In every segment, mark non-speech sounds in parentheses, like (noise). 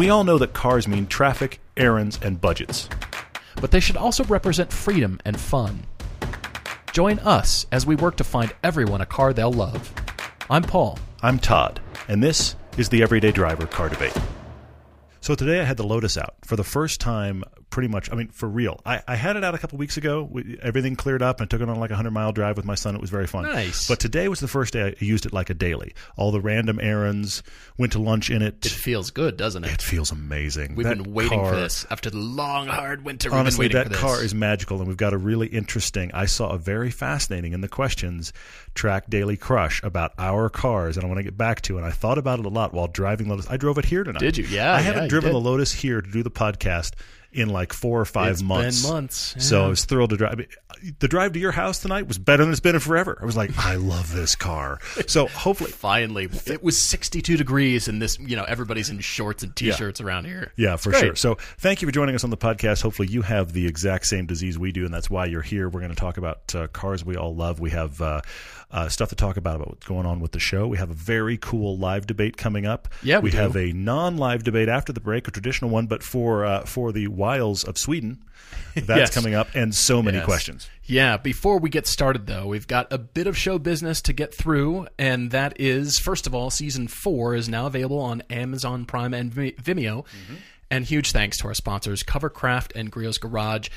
We all know that cars mean traffic, errands, and budgets. But they should also represent freedom and fun. Join us as we work to find everyone a car they'll love. I'm Paul. I'm Todd, and this is the Everyday Driver Car Debate. So today I had the Lotus out for the first time, pretty much. I mean, for real. I, I had it out a couple weeks ago. We, everything cleared up, and I took it on like a hundred mile drive with my son. It was very fun. Nice. But today was the first day I used it like a daily. All the random errands. Went to lunch in it. It feels good, doesn't it? It feels amazing. We've That been waiting car- for this after the long, hard winter. Honestly, that car is magical, and we've got a really interesting. I saw a very fascinating in the questions track daily crush about our cars, and I want to get back to. And I thought about it a lot while driving Lotus. I drove it here tonight. Did you? Yeah, I haven't yeah, driven the Lotus here to do the podcast in like four or five It's months. months, So. I was thrilled to drive. I mean, the drive to your house tonight was better than it's been in forever. I was like, I love this car. (laughs) So hopefully, Finally, it was 62 degrees, and this, you know, everybody's in shorts and t-shirts around here. Yeah, for sure. So thank you for joining us on the podcast. Hopefully you have the exact same disease we do, and that's why you're here. We're going to talk about uh, cars we all love. We have uh, uh, stuff to talk about about what's going on with the show. We have a very cool live debate coming up. Yeah, we do. have a non-live debate after the break, a traditional one, but for uh, for the Wiles of Sweden. (laughs) That's Yes. coming up, and so many Yes. questions. Yeah, before we get started, though, we've got a bit of show business to get through, and that is, first of all, season four is now available on Amazon Prime and Vi- Vimeo. And huge thanks to our sponsors, Covercraft and Griot's Garage.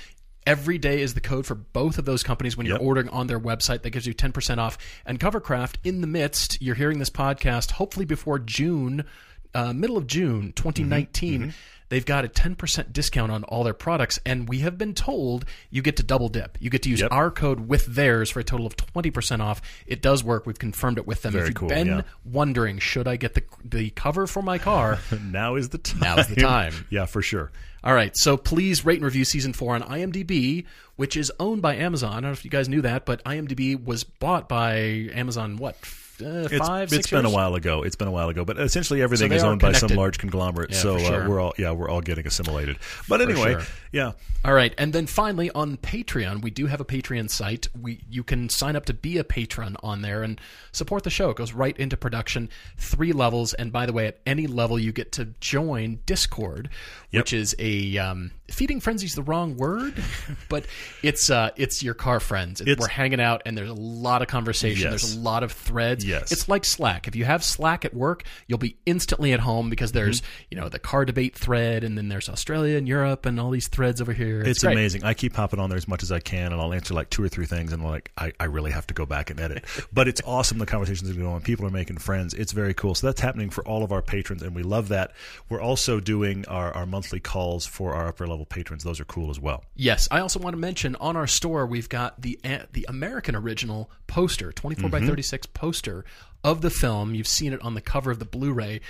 Every day is the code for both of those companies when you're Yep. ordering on their website. That gives you 10% off. And Covercraft, in the midst, you're hearing this podcast hopefully before June, uh, middle of June 2019. They've got a 10% discount on all their products, and we have been told you get to double dip. You get to use Yep. our code with theirs for a total of 20% off. It does work. We've confirmed it with them. Very if you've cool, been yeah. wondering, should I get the, the cover for my car? (laughs) Now is the time. Now is the time. (laughs) yeah, for sure. All right, so please rate and review season four on IMDb, which is owned by Amazon. I don't know if you guys knew that, but IMDb was bought by Amazon. What uh, It's, five? it's six been years? a while ago. It's been a while ago, but essentially everything they is owned by some large conglomerate. Yeah, so sure. uh, we're all yeah we're all getting assimilated. But anyway, sure. yeah, All right, and then finally on Patreon, we do have a Patreon site. We you can sign up to be a patron on there and support the show. It goes right into production, three levels, and by the way, at any level you get to join Discord, which is a um, feeding frenzy's the wrong word, (laughs) but it's uh, it's your car friends. It's- We're hanging out, and there's a lot of conversation. Yes. There's a lot of threads. Yes. it's like Slack. If you have Slack at work, you'll be instantly at home because there's Mm-hmm. you know the car debate thread, and then there's Australia and Europe, and all these threads over here. It's, great. amazing. I keep hopping on there as much as I can, and I'll answer like two or three things, and I'm like, I, I really have to go back and edit. (laughs) but it's awesome. The conversations are going on. People are making friends. It's very cool. So that's happening for all of our patrons, and we love that. We're also doing our, our monthly calls for our upper level patrons. Those are cool as well. Yes, I also want to mention on our store we've got the uh, the American original poster, 24 by 36 poster of the film. You've seen it on the cover of the Blu-ray.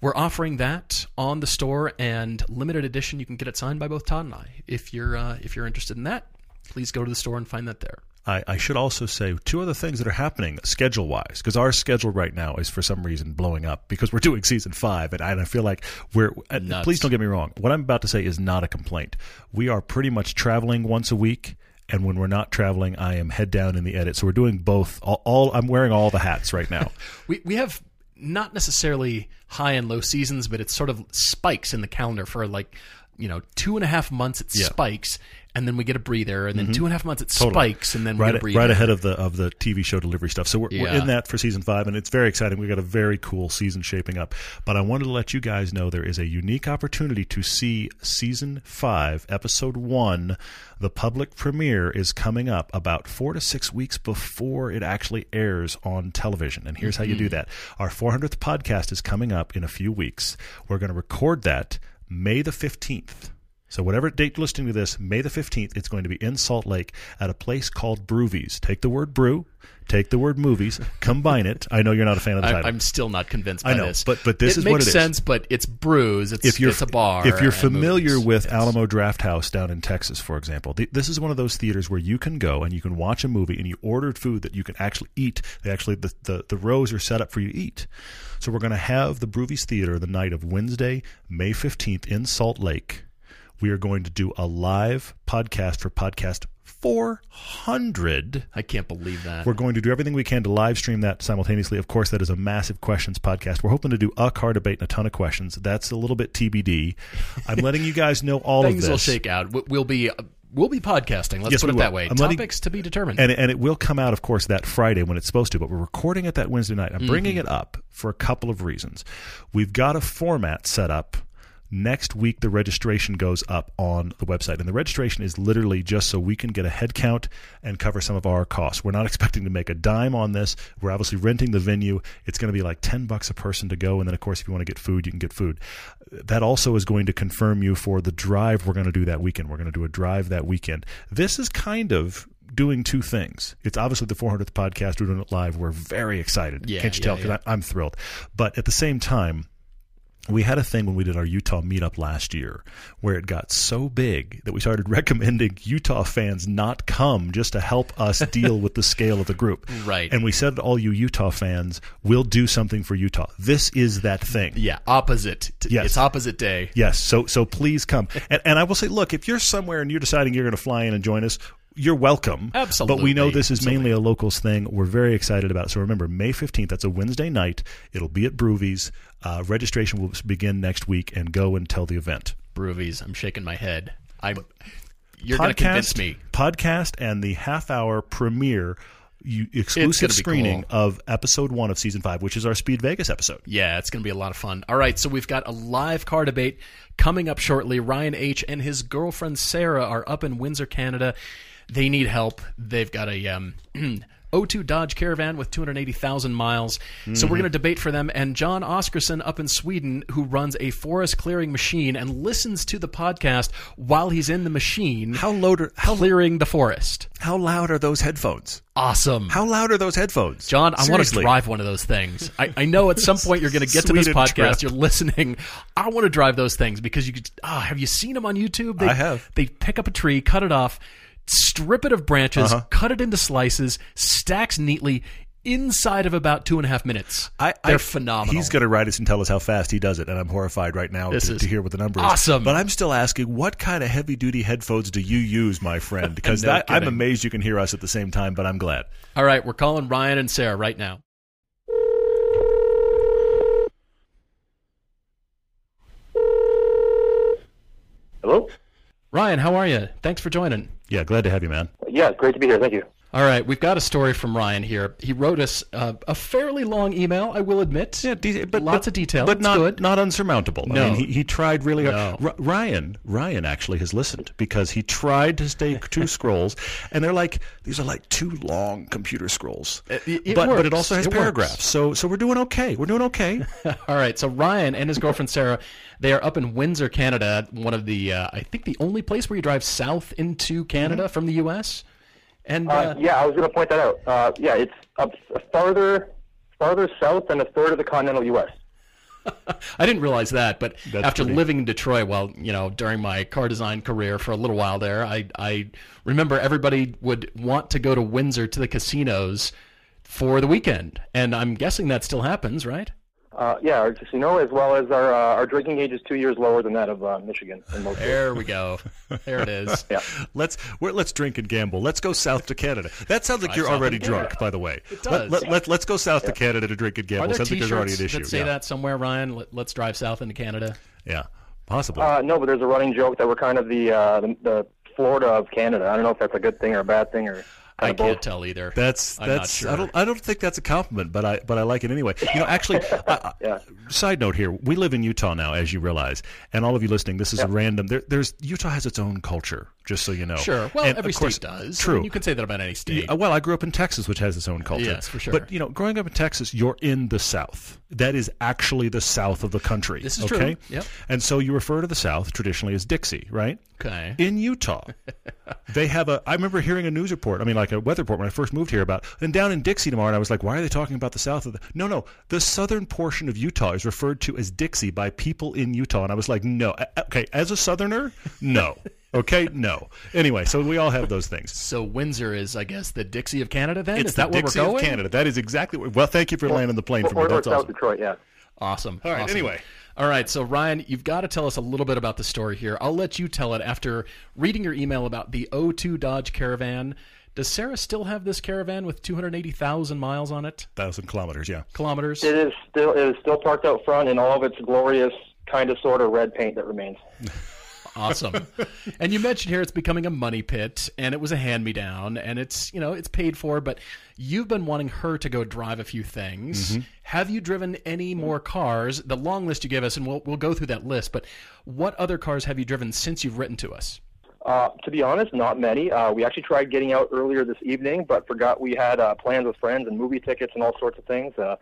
We're offering that on the store and limited edition. You can get it signed by both Todd and I. If you're uh, if you're interested in that, please go to the store and find that there. I, I should also say two other things that are happening schedule wise, because our schedule right now is for some reason blowing up because we're doing season five, and I, and I feel like we're. Nuts. Please don't get me wrong. What I'm about to say is not a complaint. We are pretty much traveling once a week. And when we're not traveling, I am head down in the edit. So we're doing both. All, all I'm wearing all the hats right now. (laughs) We we have not necessarily high and low seasons, but it's sort of spikes in the calendar for like you know two and a half months it Yeah. spikes, and then we get a breather, and then mm-hmm. two and a half months it Totally. spikes, and then we right, get a breather. right ahead of the of the TV show delivery stuff. So we're, we're in that for season five, and it's very exciting. We've got a very cool season shaping up. But I wanted to let you guys know there is a unique opportunity to see season five, episode one. The public premiere is coming up about four to six weeks before it actually airs on television. And here's how you do mm-hmm. that: our 400th podcast is coming up in a few weeks. We're going to record that May the 15th. So whatever date you're listening to this, May the 15th, it's going to be in Salt Lake at a place called Broovies. Take the word brew, take the word movies, combine it. I know you're not a fan of the I, title. I'm still not convinced by I know, this. but- but this it is makes what it is. sense. But it's brews. It's if you're it's a bar. if you're familiar movies. with Yes. Alamo Drafthouse down in Texas, for example, th- this is one of those theaters where you can go and you can watch a movie and you ordered food that you can actually eat. They actually the, the, the rows are set up for you to eat. So we're going to have the Broovies Theater the night of Wednesday, May 15th in Salt Lake. We are going to do a live podcast for podcast 400. I can't believe that. We're going to do everything we can to live stream that simultaneously. Of course, that is a massive questions podcast. We're hoping to do a car debate and a ton of questions. That's a little bit TBD. I'm (laughs) letting you guys know all Things of will this. shake out. We- We'll be uh, we'll be podcasting. Let's Yes, put it will. that way. I'm letting- Topics to be determined. and and it will come out, of course, that Friday when it's supposed to. But we're recording it that Wednesday night. I'm bringing Mm-hmm. it up for a couple of reasons. We've got a format set up. Next week, the registration goes up on the website, and the registration is literally just so we can get a head count and cover some of our costs. We're not (laughs) expecting to make a dime on this. We're obviously renting the venue. It's going to be like ten bucks a person to go, and then of course, if you want to get food, you can get food. That also is going to confirm you for the drive we're going to do that weekend. We're going to do a drive that weekend. This is kind of doing two things. It's obviously the 400th podcast. We're doing it live. We're very excited. Yeah, Can't you yeah, tell? 'Cause yeah. I'm thrilled. But at the same time, we had a thing when we did our Utah meetup last year where it got so big that we started (laughs) recommending Utah fans not come just to help us deal with the scale of the group. (laughs) Right. And we said to all you Utah fans, we'll do something for Utah. This is that thing. yeah, opposite. Yes. It's opposite day. Yes. So so please come. And, and I will say, look, if you're somewhere and you're deciding you're going to fly in and join us, you're welcome. Absolutely. But we know this is Absolutely. mainly a locals thing. We're very excited about it. So remember, May 15th, that's a Wednesday night. It'll be at Broovies. Uh, registration will begin next week and go until the event. Broovies. I'm shaking my head. I'm. You're going to convince me. Podcast and the half hour premiere. You, exclusive screening cool. of episode one of season five, which is our SpeedVegas episode. Yeah, it's going to be a lot of fun. All right, so we've got a live car debate coming up shortly. Ryan H. and his girlfriend Sarah are up in Windsor, Canada. They need help. They've got a um, (clears throat) 02 Dodge Caravan with 280,000 miles. So we're going to debate for them. And John Oscarson up in Sweden, who runs a forest clearing machine and listens to the podcast while he's in the machine How loud are how, clearing the forest. how loud are those headphones? Awesome. How loud are those headphones? John, I want to drive one of those things. I, I know at some point you're going to get to this podcast, trip. you're listening. I want to drive those things because you could. Ah, have you seen them on YouTube? They, I have. They pick up a tree, cut it off, strip it of branches, Uh-huh. cut it into slices, stacks neatly inside of about two and a half minutes. I, They're I- phenomenal. He's going to write us and tell us how fast he does it, and I'm horrified right now This to, is to hear what the number is. awesome. But I'm still asking, what kind of heavy duty headphones do you use, my friend? (laughs) Because No I'm amazed you can hear us at the same time. But I'm glad. All right, we're calling Ryan and Sarah right now. Hello? Ryan, how are you? Thanks for joining. Yeah, glad to have you, man. Yeah, great to be here. Thank you. All right, we've got a story from Ryan here. He wrote us uh, a fairly long email, I will admit. Yeah, de- but lots but- of detail. but It's not good. not unsurmountable. I No. mean, he, he tried really hard. No. R- Ryan Ryan actually has listened because he tried to stay (laughs) two scrolls, and they're like these are like two long computer scrolls. It- it but but it also has It works. paragraphs, so so we're doing okay. We're doing okay. (laughs) All right, so Ryan and his girlfriend Sarah, they are up in Windsor, Canada. One of the, uh, I think, the only place where you drive south into Canada from the U.S. And uh, Uh, yeah, I was going to point that out. Uh, yeah, it's up farther, farther south than a third of the continental U.S. (laughs) I didn't realize that, but That's after pretty- living in Detroit, well, you know, during my car design career for a little while there, I I remember everybody would want to go to Windsor to the casinos for the weekend, and I'm guessing that still happens, right? Uh, yeah, our casino, as well as our uh, our drinking age is two years lower than that of uh, Michigan. In most. There we go. There it is. (laughs) Yeah. Let's we're, let's drink and gamble. Let's go south to Canada. That sounds like you're already drunk, by the way. It Let, does. let, let, let's go south to Canada to drink and Are gamble. there Sounds like there's already an issue. that say yeah. that somewhere, Ryan? Let, let's drive south into Canada. yeah, possibly. Uh, no, but there's a running joke that we're kind of the, uh, the the Florida of Canada. I don't know if that's a good thing or a bad thing or I can't tell either. That's I'm not that's sure. I don't I don't think that's a compliment, but I but I like it anyway. You know, actually, (laughs) I, I- Yeah. side note here: we live in Utah now, as you realize, and all of you listening, this is a random. There, there's Utah has its own culture, just so you know. Sure. Well, And, every of course, state does. I True. mean, you can say that about any state. Uh, well, I grew up in Texas, which has its own culture. Yes, for sure. But you know, growing up in Texas, you're in the South. That is actually the South of the country. This is true. okay? Yep. And so you refer to the South traditionally as Dixie, right? Okay. in Utah. (laughs) they have a. I remember hearing a news report. I mean, like a weather report when I first moved here about. And down in Dixie tomorrow, and I was like, why are they talking about the south of the? No, no, the southern portion of Utah is referred to as Dixie by people in Utah, and I was like, no, okay, as a southerner, no. Okay, no. Anyway, so we all have those things. So Windsor is, I guess, the Dixie of Canada. Then It's is that the where we're of going? Canada. That is exactly what. Well, thank you for landing the plane for or, me. or That's South awesome. Detroit, yeah. Awesome. All right. awesome. Anyway, All right, so Ryan, you've got to tell us a little bit about the story here. I'll let you tell it after reading your email about the O2 Dodge Caravan. Does Sarah still have this caravan with 280,000 miles on it? Thousand kilometers, yeah. Kilometers? It is still it is still parked out front in all of its glorious kind of sort of red paint that remains. (laughs) Awesome. and you mentioned here it's becoming a money pit and it was a hand me down and it's, you know, it's paid for, but you've been wanting her to go drive a few things. Mm-hmm. Have you driven any more cars? The long list you gave us and we'll we'll go through that list, but what other cars have you driven since you've written to us? Uh, to be honest, not many. Uh, we actually tried getting out earlier this evening, but forgot we had uh, plans with friends and movie tickets and all sorts of things. Uh,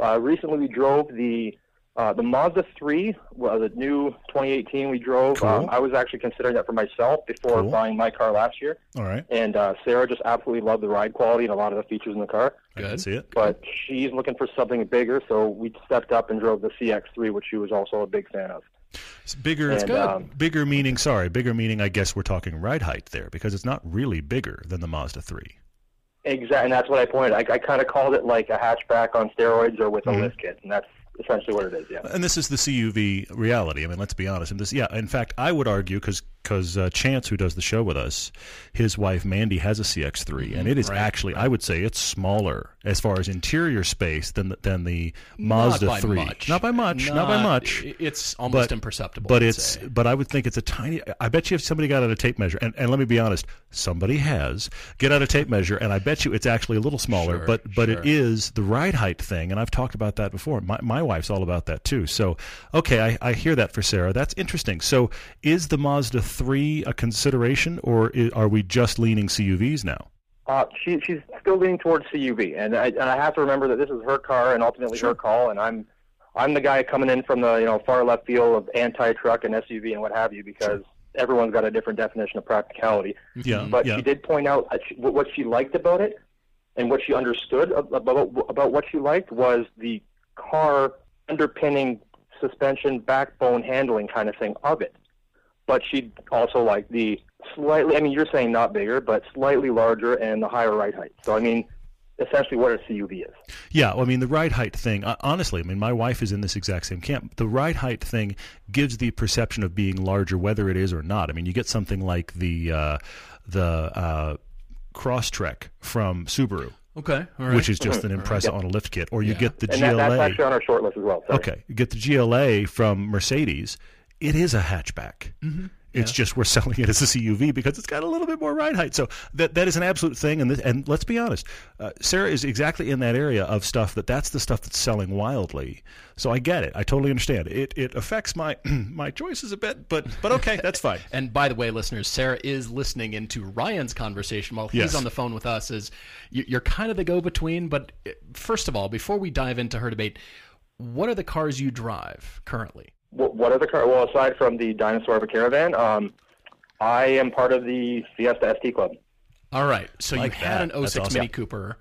uh, recently, we drove the uh, the Mazda 3, well, the new 2018 we drove. Cool. Um, I was actually considering that for myself before Cool. buying my car last year, All right. and uh, Sarah just absolutely loved the ride quality and a lot of the features in the car. I can Good. see it. But she's looking for something bigger, so we stepped up and drove the CX3, which she was also a big fan of. It's bigger. And, good. Um, Bigger meaning, sorry, bigger meaning. I guess we're talking ride height there because it's not really bigger than the Mazda three. Exactly, and that's what I pointed. I, I kind of called it like a hatchback on steroids or with Mhm. a lift kit, and that's essentially what it is. Yeah. And this is the CUV reality. I mean, let's be honest. And this, yeah. In fact, I would argue because because uh, Chance, who does the show with us, his wife Mandy has a CX3, and it is Right. actually, I would say, it's smaller as far as interior space than the, than the Not Mazda by three. much. Not by much. Not, by much. It's almost But- imperceptible. But I'd it's say. but I would think it's a tiny. I bet you if somebody got out a tape measure, and, and let me be honest, somebody has get out a tape measure, and I bet you it's actually a little smaller. Sure, but but sure. it is the ride height thing, and I've talked about that before. My my wife's all about that too. So okay, I, I hear that for Sarah. That's interesting. So is the Mazda three a consideration, or i are we just leaning CUVs now? Uh, she, she's still leaning towards CUV, and I, and I have to remember that this is her car and ultimately Sure. her call, and I'm I'm the guy coming in from the you know far left field of anti-truck and SUV and what have you because everyone's got a different definition of practicality. Yeah, But yeah. she did point out she, what what she liked about it, and what she understood about about what she liked was the car underpinning suspension, backbone, handling kind of thing of it. But she'd also liked the slightly. I mean, you're saying not bigger, but slightly larger and the higher ride height. So I mean, essentially, what a CUV is. Yeah, well, I mean the ride height thing. uh, Honestly, I mean my wife is in this exact same camp. The ride height thing gives the perception of being larger, whether it is or not. I mean, you get something like the uh, the uh, Crosstrek from Subaru, okay, all right. which is just an Impreza Yeah. on a lift kit, or you Yeah. get the And that, that's GLA. actually on our short list as well. Sorry. okay, you get the GLA from Mercedes. It is a hatchback. Mm-hmm. It's just we're (laughs) selling it as a CUV because it's got a little bit more ride height. So that that is an absolute thing. And this, and let's be honest, uh, Sarah is exactly in that area of stuff that that's the stuff that's selling wildly. So I get it. I totally understand. It it affects my (clears throat) my choices a bit, but but okay, that's (laughs) fine. And by the way, listeners, Sarah is listening into Ryan's conversation while he's Yes. on the phone with us. Is you- you're kind of the go-between. But uh, first of all, before we dive into her debate, what are the cars you drive currently? What, what other car? Well, aside from the dinosaur of a caravan, um, I am part of the Fiesta ST Club. All right, so Like you had that. an That's 06 awesome. Mini Cooper,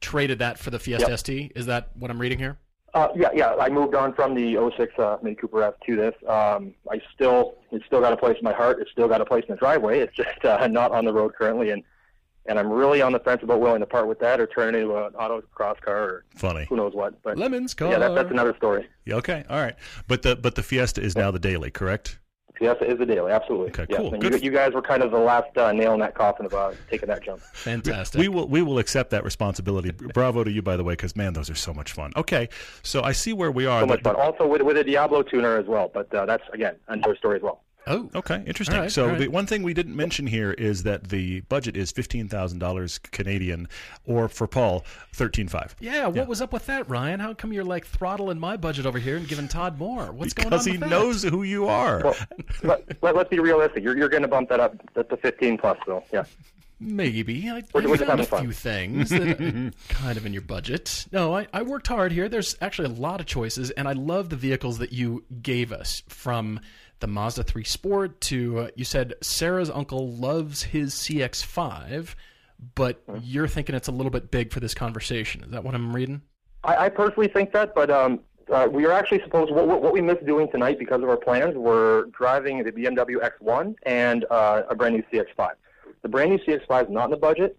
traded that for the Fiesta Yep. ST. Is that what I'm reading here? Uh, yeah, yeah. I moved on from the 06 uh, Mini Cooper S to this. Um, I still, it's still got a place in my heart. It's still got a place in the driveway. It's just uh, not on the road currently, and and I'm really on the fence about willing to part with that or turn it into an auto cross car or Funny. who knows what. But Lemons car. yeah, that, that's another story. Yeah, okay, all right. But the but the Fiesta is now the daily, correct? Fiesta is a daily, absolutely. Okay, yes. cool. And Good you, you guys were kind of the last uh, nail in that coffin of uh, taking that jump. (laughs) Fantastic. We will we will accept that responsibility. (laughs) Bravo to you, by the way, because man, those are so much fun. Okay, so I see where we are. So much The- fun. Also with with a Diablo tuner as well, but uh, that's again another story as well. Oh, Okay, interesting. All right, so all right. the one thing we didn't mention here is that the budget is fifteen thousand dollars Canadian, or for Paul, thirteen five. yeah. What was up with that, Ryan? How come you're like throttling my budget over here and giving Todd more? What's going on? Because he that? knows who you are. Well, let, let, let's be realistic. You're you're going to bump that up to 15 plus, though. Yeah. Maybe. I, We're- I we're found a fun. few things that are (laughs) kind of in your budget. No, I, I worked hard here. There's actually a lot of choices, and I love the vehicles that you gave us from the Mazda 3 Sport to, uh, you said Sarah's uncle loves his CX5, but Hmm. you're thinking it's a little bit big for this conversation. Is that what I'm reading? I, I personally think that, but um, uh, we are actually supposed. What, what we missed doing tonight because of our plans were driving the BMW X1 and uh, a brand new CX5. The brand new CX5 is not in the budget,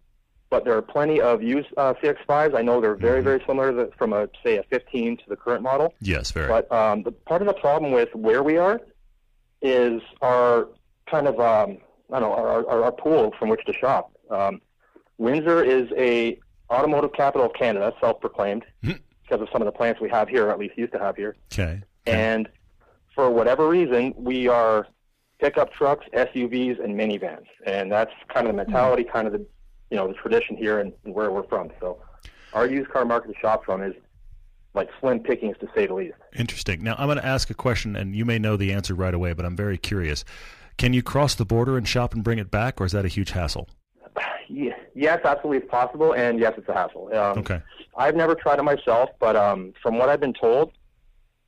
but there are plenty of used uh, CX5s. I know they're very, Mm-hmm. very similar to, from a say a 15 to the current model. Yes, very. But um, the part of the problem with where we are is our kind of um, I don't know our, our, our pool from which to shop. Um, Windsor is a automotive capital of Canada, self-proclaimed, Mhm. because of some of the plants we have here, or at least used to have here. okay. And for whatever reason, we are pickup trucks, SUVs, and minivans, and that's kind of the mentality, kind of the you know the tradition here and, and where we're from. So our used car market to shop from is like slim pickings to say the least. Interesting. Now, I'm going to ask a question, and you may know the answer right away, but I'm very curious. Can you cross the border and shop and bring it back, or is that a huge hassle? (sighs) Yes, absolutely, it's possible, and yes, it's a hassle. Um, Okay. I've never tried it myself, but um, from what I've been told,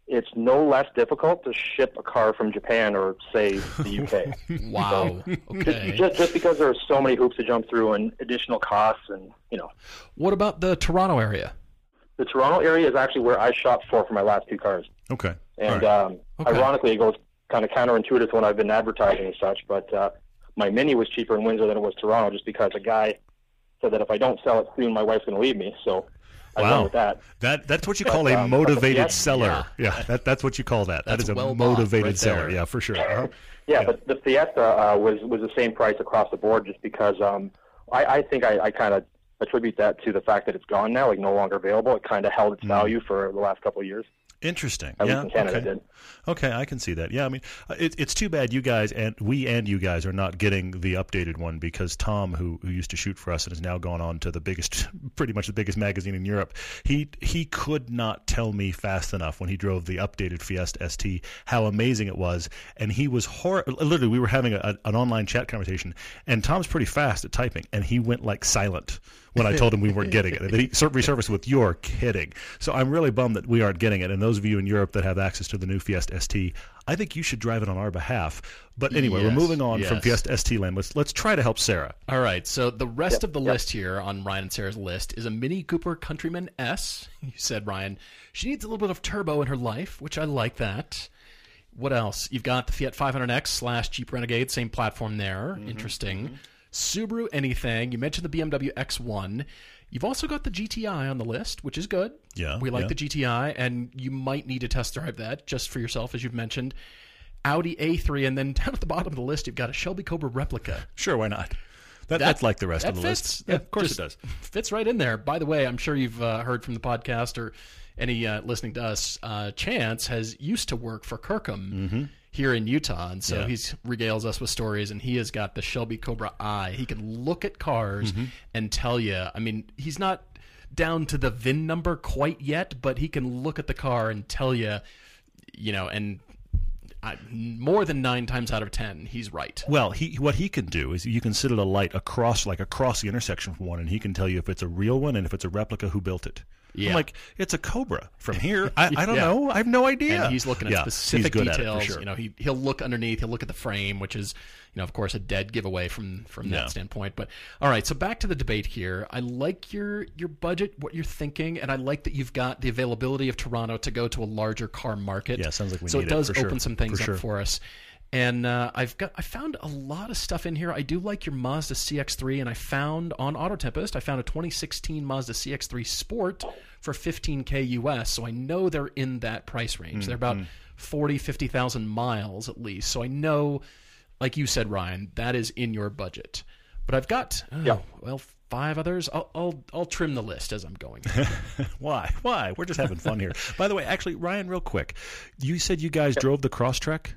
it's no less difficult to ship a car from Japan or say the UK. (laughs) Wow. Okay. just just because there are so many hoops to jump through and additional costs, and you know, What about the Toronto area? The Toronto area is actually where I shopped for for my last two cars, Okay. and All right. um, Okay. ironically, it goes kind of counterintuitive to what I've been advertising and such, but uh, my Mini was cheaper in Windsor than it was Toronto, just because a guy said that if I don't sell it soon, my wife's going to leave me. So I Wow. went with that. That that's what you But, call a um, motivated Fiesta- seller. Yeah, that that's what you call that. That That's is a well motivated right seller. Yeah, for sure. Uh-huh. Yeah, Yeah. but the Fiesta uh, was was the same price across the board, just because um, I, I think I, I kind of attribute that to the fact that it's gone now, like no longer available. It kind of held its value for the last couple of years. Interesting. At Mm. yeah. least in Canada okay. did. Okay, I can see that. Yeah, I mean, uh, it, it's too bad you guys and we and you guys are not getting the updated one because Tom, who who used to shoot for us and has now gone on to the biggest, (laughs) pretty much the biggest magazine in Europe, he he could not tell me fast enough when he drove the updated Fiesta ST how amazing it was, and he was hor- literally we were having a, an online chat conversation, and Tom's pretty fast at typing, and he went like silent when I told him we weren't (laughs) getting it. And he resurfaced with, "You're kidding." So I'm really bummed that we aren't getting it. And those of you in Europe that have access to the new Fiesta ST, I think you should drive it on our behalf. But anyway, we're moving on from yes. Fiesta ST land. Let's let's try to help Sarah. All right. So the rest Yep, of the yep. list here on Ryan and Sarah's list is a Mini Cooper Countryman S. (laughs) You said Ryan, she needs a little bit of turbo in her life, which I like that. What else? You've got the Fiat 500X slash Jeep Renegade, same platform there. Mm-hmm, Interesting. Subaru Anything. You mentioned the BMW X1. You've also got the GTI on the list, which is good. Yeah, we like yeah. the GTI, and you might need to test drive that just for yourself, as you've mentioned. Audi A3, and then (laughs) down at the bottom of the list, you've got a Shelby Cobra replica. Sure, why not? That, that's like the rest of the fits. list. Yeah, of course it does. Fits right in there. By the way, I'm sure you've uh, heard from the podcast or any uh, listening to us. Uh, Chance has used to work for Kirkham here in Utah, and so. Yeah. he's regales us with stories. And he has got the Shelby Cobra Eye. He can look at cars Mm-hmm. and tell you. I mean, he's not down to the VIN number quite yet, but he can look at the car and tell you, you know, and. I, more than nine times out of ten, he's right. Well, he what he can do is you can sit at a light across like across the intersection from one, and he can tell you if it's a real one and if it's a replica who built it. Yeah. I'm like, it's a Cobra from (laughs) here. I, I don't Yeah. know. I have no idea. and he's looking at Yeah, specific good at it, details. sure. You know, he he'll look underneath. He'll look at the frame, which is, you know, of course, a dead giveaway from from that standpoint. But all right, so back to the debate here. I like your your budget, what you're thinking, and I like that you've got the availability of Toronto to go to a larger car market. Yeah, sounds like we so need it it, does sure, open some things for up sure. for us. And uh, I've got I found a lot of stuff in here. I do like your Mazda CX-3, and I found on AutoTempest I found a 2016 Mazda CX-3 Sport for 15k US. So I know they're in that price range. They're Mm-hmm. about 40, 50,000 miles at least. So I know, like you said, Ryan, that is in your budget. But I've got oh, Yeah. well five others. I'll, I'll I'll trim the list as I'm going. (laughs) Why? Why? We're just having fun here. (laughs) By the way, actually, Ryan, real quick, you said you guys drove the Crosstrek.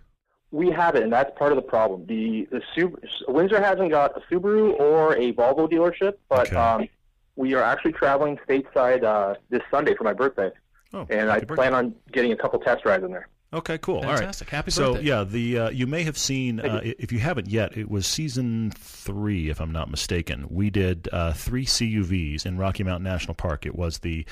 We have it, and that's part of the problem. The the Subaru, Windsor hasn't got a Subaru or a Volvo dealership, but Okay. um, we are actually traveling stateside uh, this Sunday for my birthday, Oh, and I birthday. plan on getting a couple test rides in there. Okay, cool. Fantastic. All right. Happy so, birthday. yeah, the uh, you may have seen uh, if you haven't yet, it was season three, if I'm not mistaken. We did uh, three CUVs in Rocky Mountain National Park. It was the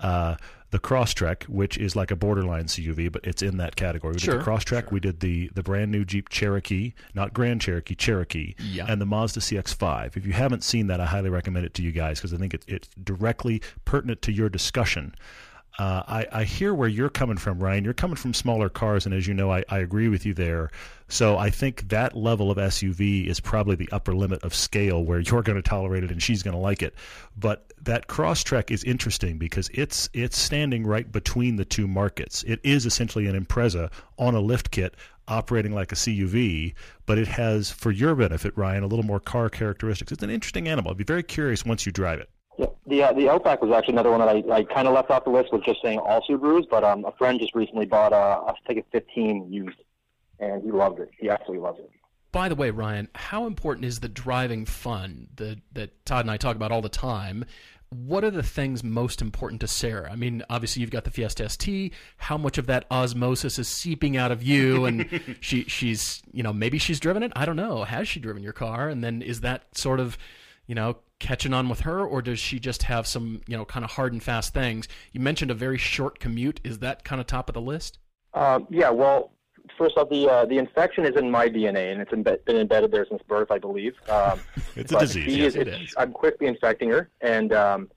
uh, the Crosstrek, which is like a borderline CUV, but it's in that category. We Sure, did the Crosstrek. We did the the brand new Jeep Cherokee, not Grand Cherokee, Cherokee, Yeah. and the Mazda CX-5. If you haven't seen that, I highly recommend it to you guys because I think it, it's directly pertinent to your discussion. Uh, I, I hear where you're coming from, Ryan. You're coming from smaller cars, and as you know, I, I agree with you there. So I think that level of SUV is probably the upper limit of scale where you're going to tolerate it and she's going to like it. But that Crosstrek is interesting because it's it's standing right between the two markets. It is essentially an Impreza on a lift kit operating like a CUV, but it has, for your benefit, Ryan, a little more car characteristics. It's an interesting animal. I'd be very curious once you drive it. Yeah, the uh, the Outback was actually another one that I, I kind of left off the list with just saying all Subarus, but um, a friend just recently bought a think a 15 used, and he loved it. He absolutely loves it. By the way, Ryan, how important is the driving fun that that Todd and I talk about all the time? What are the things most important to Sarah? I mean, obviously you've got the Fiesta ST. How much of that osmosis is seeping out of you? And (laughs) she she's you know maybe she's driven it. I don't know. Has she driven your car? And then is that sort of you know catching on with her, or does she just have some, you know, kind of hard and fast things? You mentioned a very short commute. Is that kind of top of the list? Uh, yeah. Well, first off, the uh, the infection is in my DNA, and it's imbe- been embedded there since birth, I believe. Um, (laughs) it's a disease. Yes, is, it is. I'm quickly infecting her, and um,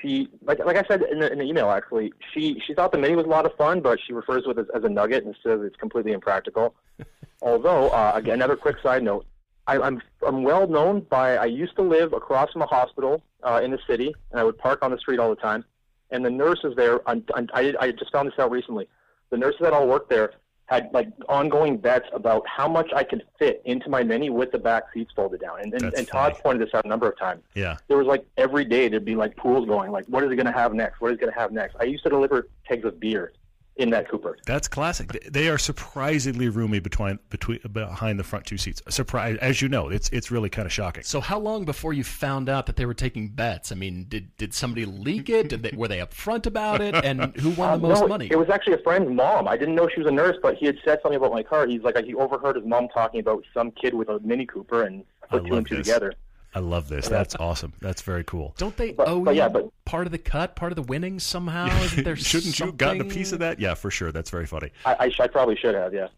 she, like like I said in the, in the email, actually, she she thought the Mini was a lot of fun, but she refers to it as, as a nugget and says it's completely impractical. (laughs) Although, uh, again, another quick side note: I, I'm I'm well known by. I used to live across from a hospital uh, in the city, and I would park on the street all the time. And the nurses there, I, I, I just found this out recently. The nurses that all work there had like ongoing bets about how much I could fit into my mini with the back seats folded down. And and, and Todd pointed this out a number of times. Yeah. There was like every day there'd be like pools going, like what is it going to have next? What is it going to have next? I used to deliver kegs of beer in that Cooper. That's classic. They are surprisingly roomy between between behind the front two seats. Surprise, as you know, it's it's really kind of shocking. So how long before you found out that they were taking bets? I mean, did did somebody leak it? Did they, were they upfront about it? And who won the (laughs) most no, money? It was actually a friend's mom. I didn't know she was a nurse, but he had said something about my car. He's like he overheard his mom talking about some kid with a Mini Cooper and put two and two this. together. I love this. That's awesome. That's very cool. Don't they But- owe but you yeah, but- part of the cut, part of the winnings somehow? (laughs) Isn't there Shouldn't you gotten a piece of that? Yeah, for sure. That's very funny. I, I, sh- I probably should have, yeah.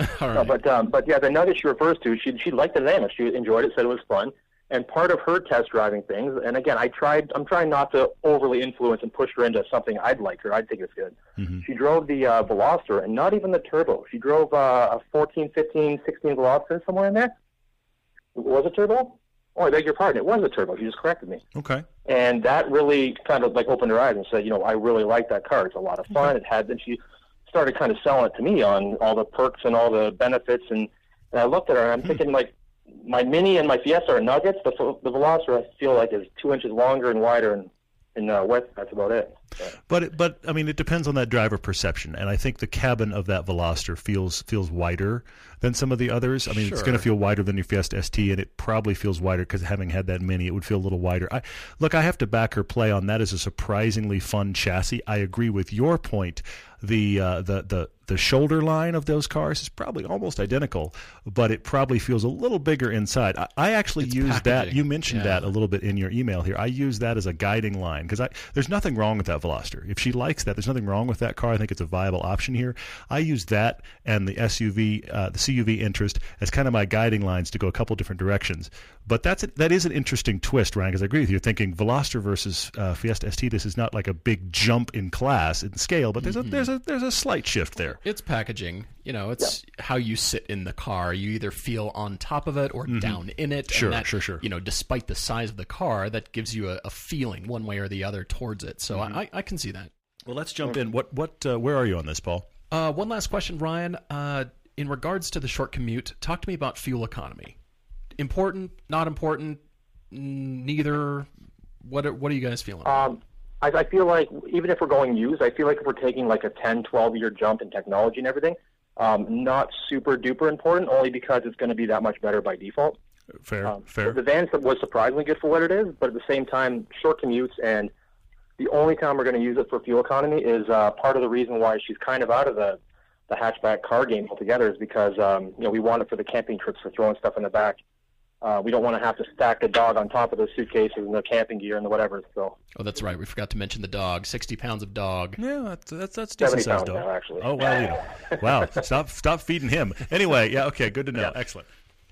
(laughs) All No, but um, but yeah, the nugget she refers to, she she liked the dynamic. She enjoyed it, said it was fun. And part of her test driving things, and again, I tried. I'm trying not to overly influence and push her into something I'd like her. I'd think it's good. She drove the uh, Veloster, and not even the turbo. She drove uh, a 14, 15, 16 Veloster somewhere in there. Was it turbo? Oh, I beg your pardon. It was a turbo. She just corrected me. Okay. And that really kind of like opened her eyes and said, you know, I really like that car. It's a lot of fun. It had, and she started kind of selling it to me on all the perks and all the benefits. And, and I looked at her and I'm thinking like, my Mini and my Fiesta are nuggets. The the Veloster I feel like is two inches longer and wider and and uh, width. That's about it. But it, but I mean, it depends on that driver perception, and I think the cabin of that Veloster feels feels wider than some of the others. I mean, it's going to feel wider than your Fiesta ST, and it probably feels wider because having had that Mini, it would feel a little wider. I look, I have to back her play on that as a surprisingly fun chassis. I agree with your point. The uh, the the the shoulder line of those cars is probably almost identical, but it probably feels a little bigger inside. I, I actually It's use that. You mentioned Yeah. that a little bit in your email here. I use that as a guiding line because I there's nothing wrong with that Veloster. If she likes that, there's nothing wrong with that car. I think it's a viable option here. I use that and the SUV, uh, the CUV interest as kind of my guiding lines to go a couple different directions. But that's a, that is an interesting twist, Ryan. Because I agree with you. Thinking Veloster versus uh, Fiesta ST, this is not like a big jump in class in scale, but there's Mm-hmm. a there's a there's a slight shift there. It's packaging. You know, it's how you sit in the car. You either feel on top of it or down in it. Mm-hmm. Sure, and that, sure, sure. You know, despite the size of the car, that gives you a, a feeling one way or the other towards it. So Mm-hmm. I, I can see that. Well, let's jump in. What what uh, where are you on this, Paul? Uh, one last question, Ryan. Uh, in regards to the short commute, talk to me about fuel economy. Important, not important, neither. What are, what are you guys feeling? um, I, I feel like even if we're going used, I feel like if we're taking like a 10, 12 year jump in technology and everything, um, not super duper important, only because it's going to be that much better by default. Fair, Um, fair. The van was surprisingly good for what it is, but at the same time, short commutes and the only time we're going to use it for fuel economy is uh, part of the reason why she's kind of out of the the hatchback car game altogether is because um, you know we want it for the camping trips for throwing stuff in the back. Uh, we don't want to have to stack the dog on top of the suitcases and the camping gear and the whatever. So oh, that's right. We forgot to mention the dog. Sixty pounds of dog. Yeah, that's that's, that's decent sized pounds dog. now, actually. Oh wow, you know. wow! Stop stop feeding him. Anyway, yeah, okay, good to know. Excellent.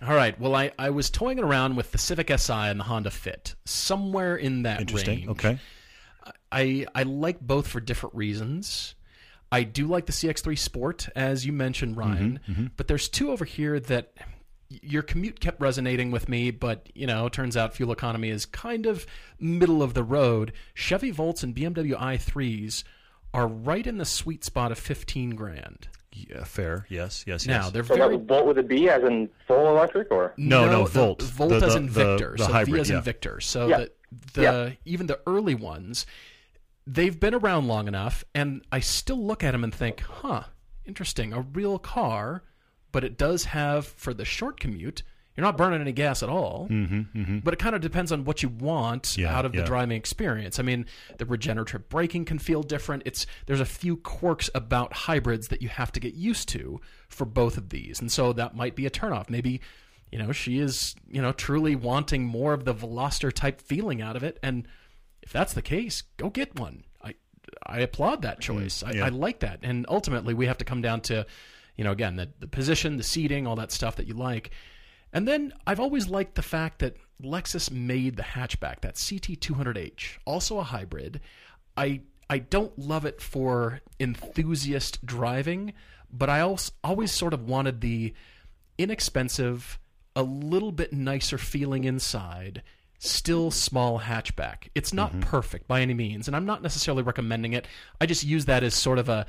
All right. Well, I, I was toying around with the Civic Si and the Honda Fit, somewhere in that Interesting. range. Okay. I I like both for different reasons. I do like the CX3 Sport, as you mentioned, mm-hmm, Ryan. Mm-hmm. But there's two over here that your commute kept resonating with me, but you know, turns out fuel economy is kind of middle of the road. Chevy Volts and BMW i3s are right in the sweet spot of 15 grand. Yeah, fair. Yes, yes, Now yes. they're So very that Bolt with a B, as in full electric, or No, no, the- Volt. Volt The- as the- in the- Victor. the so hybrid, V as yeah. in Victor. So Yeah. the the Yeah. even the early ones, they've been around long enough, and I still look at them and think, huh, interesting, a real car, but it does have for the short commute. You're not burning any gas at all, mm-hmm, but it kind of depends on what you want Yeah, out of yeah. the driving experience. I mean, the regenerative braking can feel different. It's there's a few quirks about hybrids that you have to get used to for both of these, and so that might be a turnoff. Maybe you know she is you know truly wanting more of the Veloster type feeling out of it, and if that's the case, go get one. I I applaud that mm-hmm. choice. I, yeah. I like that, and ultimately we have to come down to you know again the the position, the seating, all that stuff that you like. And then I've always liked the fact that Lexus made the hatchback, that CT200H, also a hybrid. I I don't love it for enthusiast driving, but I also always sort of wanted the inexpensive, a little bit nicer feeling inside, still small hatchback. It's not mm-hmm. perfect by any means, and I'm not necessarily recommending it. I just use that as sort of a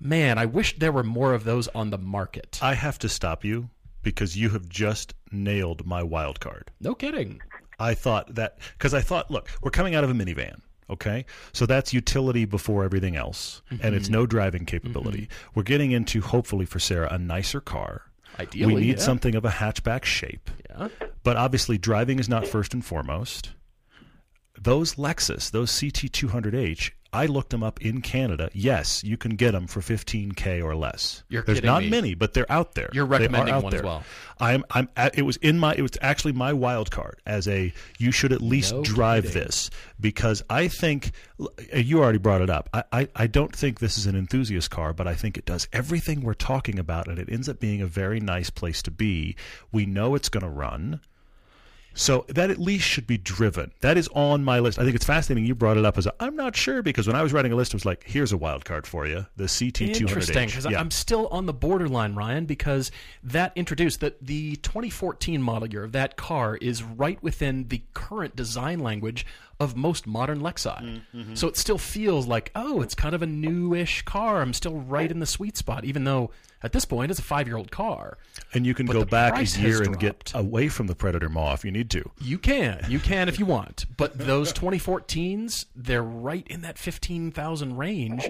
man, I wish there were more of those on the market. I have to stop you because you have just nailed my wild card. No kidding. I thought that because I thought, look, we're coming out of a minivan. Okay, so that's utility before everything else, and it's mm-hmm. no driving capability. Mm-hmm. We're getting into hopefully for Sarah a nicer car. Ideally, we need yeah. something of a hatchback shape, Yeah. but obviously driving is not first and foremost. Those Lexus, those CT200H, I looked them up in Canada. Yes, you can get them for 15k or less. You're There's kidding not me. many, but they're out there. You're They are recommending out one as well. I'm I'm at, it was in my it was actually my wild card as a you should at least No drive kidding. this because I think uh, you already brought it up. I, I I don't think this is an enthusiast car, but I think it does everything we're talking about, and it ends up being a very nice place to be. We know it's going to run. So that at least should be driven. That is on my list. I think it's fascinating you brought it up as a, I'm not sure because when I was writing a list, it was like, here's a wild card for you, the CT200H. Interesting, because Yeah. I'm still on the borderline, Ryan, because that introduced that the 2014 model year of that car is right within the current design language of most modern Lexi. Mm-hmm. So it still feels like, oh, it's kind of a newish car. I'm still right in the sweet spot, even though at this point it's a five year old car. And you can But go back a year and get away from the Predator Maw if you need to. You can, you can if you want, but those 2014s, they're right in that 15,000 range.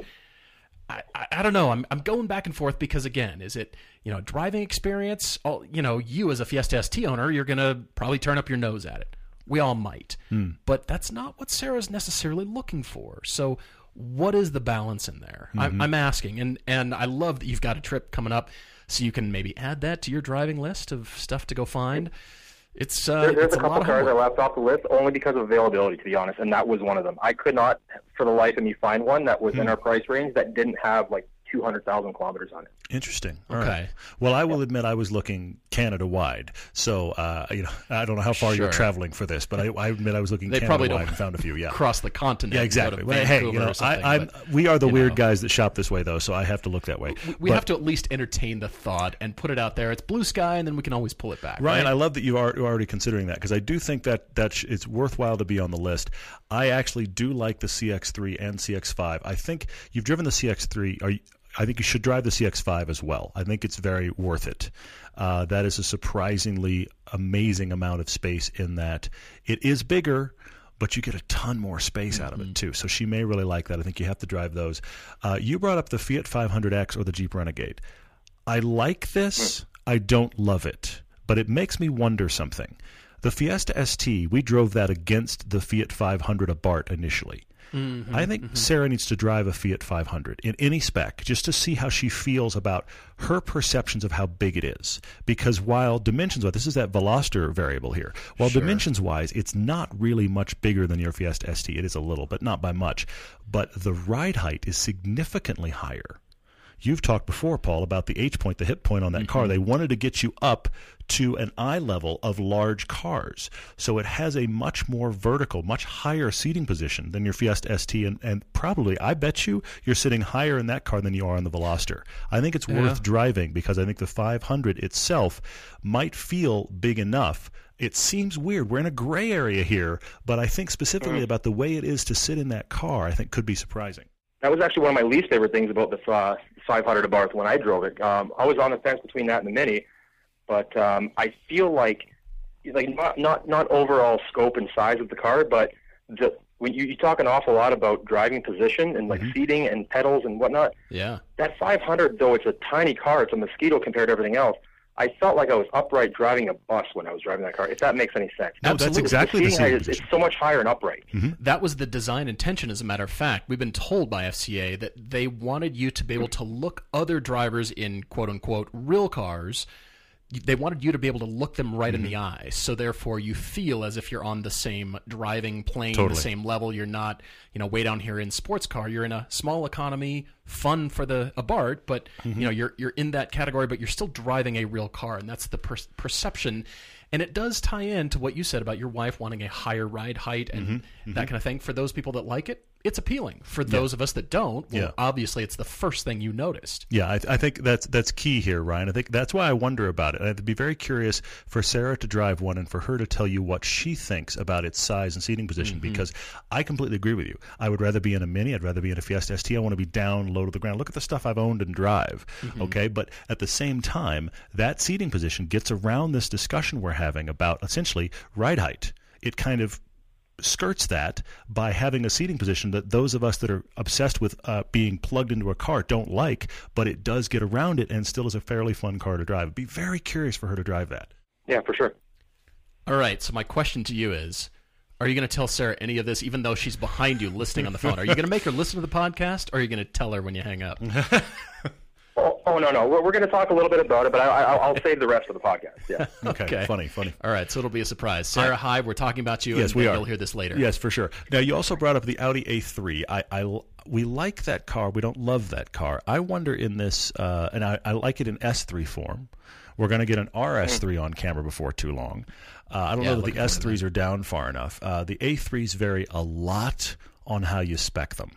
I, I, I don't know. I'm, I'm going back and forth because again, is it you know driving experience? All you know, you as a Fiesta ST owner, you're gonna probably turn up your nose at it. We all might, but that's not what Sarah's necessarily looking for. So, what is the balance in there? I'm, I'm asking, and and I love that you've got a trip coming up, so you can maybe add that to your driving list of stuff to go find. It's uh, There, there's it's a a, couple lot of cars I left off the list only because of availability, to be honest, and that was one of them. I could not, for the life of me, find one that was Hmm. in our price range that didn't have like 200,000 kilometers on it. Interesting. All Okay. right. Well, I will admit I was looking Canada wide. So, uh, you know, (laughs) I don't know how far you're traveling for this, but I, I admit I was looking (laughs) They Canada probably wide don't and found a few. Yeah. (laughs) Across the continent. Yeah, and go to exactly. Well, hey, you know, I, I'm, but- we are the weird know. guys that shop this way, though, so I have to look that way. we But- have to at least entertain the thought and put it out there. It's blue sky, and then we can always pull it back. Ryan, right? I love that you are you're already considering that because I do think that that sh- it's worthwhile to be on the list. I actually do like the CX3 and CX5. I think you've driven the CX3. Are you, I think you should drive the CX5 as well. I think it's very worth it. Uh, that is a surprisingly amazing amount of space in that it is bigger. But you get a ton more space out of Mm-hmm. it too, so she may really like that. I think you have to drive those. Uh, you brought up the Fiat 500X or the Jeep Renegade. I like this. I don't love it, but it makes me wonder something. The Fiesta ST, we drove that against the Fiat 500 Abarth initially. Mm-hmm, I think mm-hmm. Sarah needs to drive a Fiat 500 in any spec just to see how she feels about her perceptions of how big it is. Because while dimensions wise, this is that Veloster variable here. While dimensions wise, it's not really much bigger than your Fiesta ST. It is a little, but not by much. But the ride height is significantly higher You've talked before, Paul, about the H point, the hip point on that car. Mm-hmm. They wanted to get you up to an eye level of large cars. So it has a much more vertical, much higher seating position than your Fiesta ST. And, and probably, I bet you, you're sitting higher in that car than you are on the Veloster. I think it's worth driving because I think the 500 itself might feel big enough. It seems weird. We're in a gray area here, but I think specifically about the way it is to sit in that car, I think could be surprising. That was actually one of my least favorite things about the uh, 500 Abarth when I drove it. Um, I was on the fence between that and the Mini, but um, I feel like like not not not overall scope and size of the car, but the when you, you talk an awful lot about driving position and like seating and pedals and whatnot. Yeah. That 500 though, it's a tiny car. It's a mosquito compared to everything else. I felt like I was upright driving a bus when I was driving that car. If that makes any sense. No, that's exactly the height same. is, it's so much higher and upright. That was the design intention, as a matter of fact. We've been told by FCA that they wanted you to be able to look other drivers in quote unquote real cars. They wanted you to be able to look them right in the mm-hmm. eye. So therefore, you feel as if you're on the same driving plane, Totally. the same level. You're not, you know, way down here in sports car. You're in a small economy, fun for the Abarth, but you know, mm-hmm. you're you're in that category, but you're still driving a real car, and that's the per- perception. And it does tie in to what you said about your wife wanting a higher ride height and mm-hmm. that kind of thing. For those people that like it, it's appealing. For those of us that don't, well, Yeah. obviously it's the first thing you noticed. Yeah, I, I think that's that's key here, Ryan. I think that's why I wonder about it. I'd be very curious for Sarah to drive one and for her to tell you what she thinks about its size and seating position. Mm-hmm. Because I completely agree with you. I would rather be in a Mini. I'd rather be in a Fiesta ST. I want to be down low to the ground. Look at the stuff I've owned and drive. Mm-hmm. Okay, but at the same time, that seating position gets around this discussion we're having about essentially ride height. It kind of skirts that by having a seating position that those of us that are obsessed with uh, being plugged into a car don't like, but it does get around it and still is a fairly fun car to drive. I'd be very curious for her to drive that. Yeah, for sure. All right. So my question to you is: Are you going to tell Sarah any of this, even though she's behind you listening on the phone? Are you going to make her listen to the podcast, or are you going to tell her when you hang up? (laughs) Oh, oh no, no. We're, we're going to talk a little bit about it, but I, I, I'll save the rest of the podcast. Yeah. (laughs) Okay, Okay. funny, funny. All right. So it'll be a surprise. Sarah, hi. We're talking about you. Yes, and, we are. You'll hear this later. Yes, for sure. Now you also brought up the Audi A3. I, I we like that car. We don't love that car. I wonder in this, uh, and I, I like it in S3 form. We're going to get an RS3 on camera before too long. Uh, I don't Yeah, know that the looking forward to S3s are down far enough. Uh, the A3s vary a lot on how you spec them.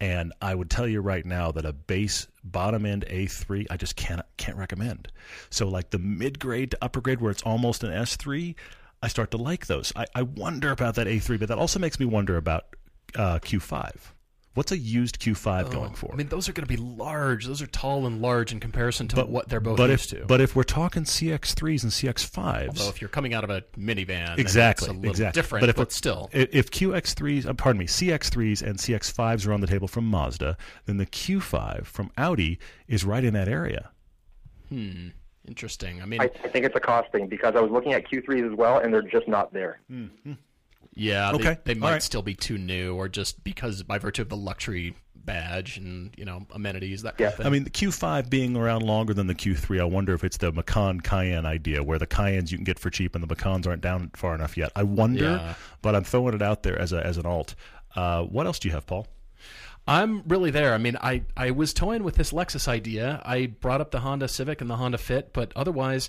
And I would tell you right now that a base bottom end A3 I just can't can't recommend. So like the mid grade to upper grade where it's almost an S3, I start to like those. I, I wonder about that A3, but that also makes me wonder about uh, Q5. What's a used Q5 going for? Oh, I mean, those are going to be large. Those are tall and large in comparison to but, what they're both but used if, to. But if we're talking CX3s and CX5s, Although if you're coming out of a minivan, exactly, it's a little exactly. different. but if but still, i- if QX3s, uh, pardon me, CX3s and CX5s are on the table from Mazda, then the Q5 from Audi is right in that area. Hmm. Interesting. I mean, I, I think it's a cost thing because I was looking at Q3s as well, and they're just not there. Yeah, they- Okay, they, all might right. still be too new, or just because by virtue of the luxury badge and you know amenities that Yeah. kind of thing. I mean, the Q5 being around longer than the Q3, I wonder if it's the Macan Cayenne idea, where the Cayennes you can get for cheap and the Macans aren't down far enough yet. I wonder, Yeah. but I'm throwing it out there as a as an alt. Uh, what else do you have, Paul? I'm really there. I mean, I, I was toying with this Lexus idea. I brought up the Honda Civic and the Honda Fit, but otherwise,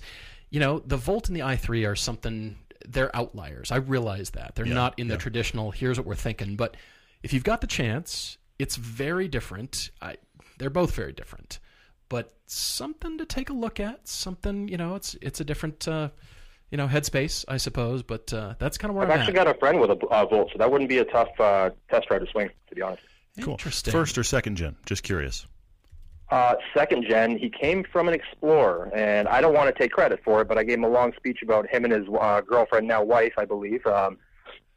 you know, the Volt and the i3 are something, they're outliers. I realize that. They're not in the traditional, here's what we're thinking. But if you've got the chance, it's very different. I, they're both very different. But something to take a look at, something, you know, it's it's a different, uh, you know, headspace, I suppose. But uh, that's kind of where I've I'm actually at. got a friend with a uh, Volt, so that wouldn't be a tough uh, test ride to swing, to be honest. Cool. Interesting. First or second gen? Just curious. Uh, second gen, he came from an Explorer, and I don't want to take credit for it, but I gave him a long speech about him and his uh, girlfriend, now wife, I believe. Um,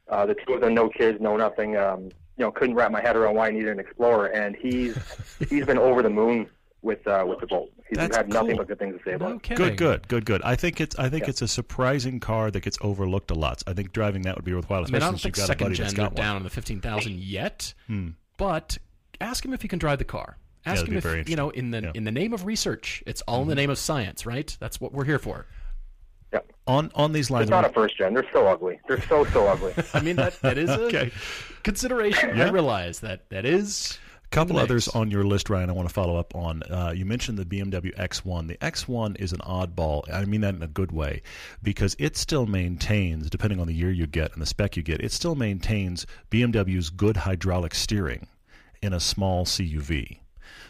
uh, the two of them, no kids, no nothing. Um, you know, couldn't wrap my head around why I needed an Explorer, and he's (laughs) he's been over the moon with uh, with the Volt. He's That's had nothing cool. but good things to say about No it. kidding. Good, good, good, good. I think it's I think it's a surprising car that gets overlooked a lot. I think driving that would be worthwhile, I mean, especially I don't since you've think got a second gen got down on the fifteen thousand yet, Hmm. but ask him if he can drive the car. Ask that'd him if you know in the Yeah. Mm-hmm. in the name of research. It's all in the name of science, right? That's what we're here for. Yeah. On on these lines, It's not a first gen. They're so ugly. They're so so ugly. (laughs) I mean, that that is a Okay. consideration. I realize that that is a couple mix. others on your list, Ryan. I want to follow up on. Uh, you mentioned the BMW X1. The X1 is an oddball. I mean that in a good way, because it still maintains, depending on the year you get and the spec you get, it still maintains BMW's good hydraulic steering in a small CUV.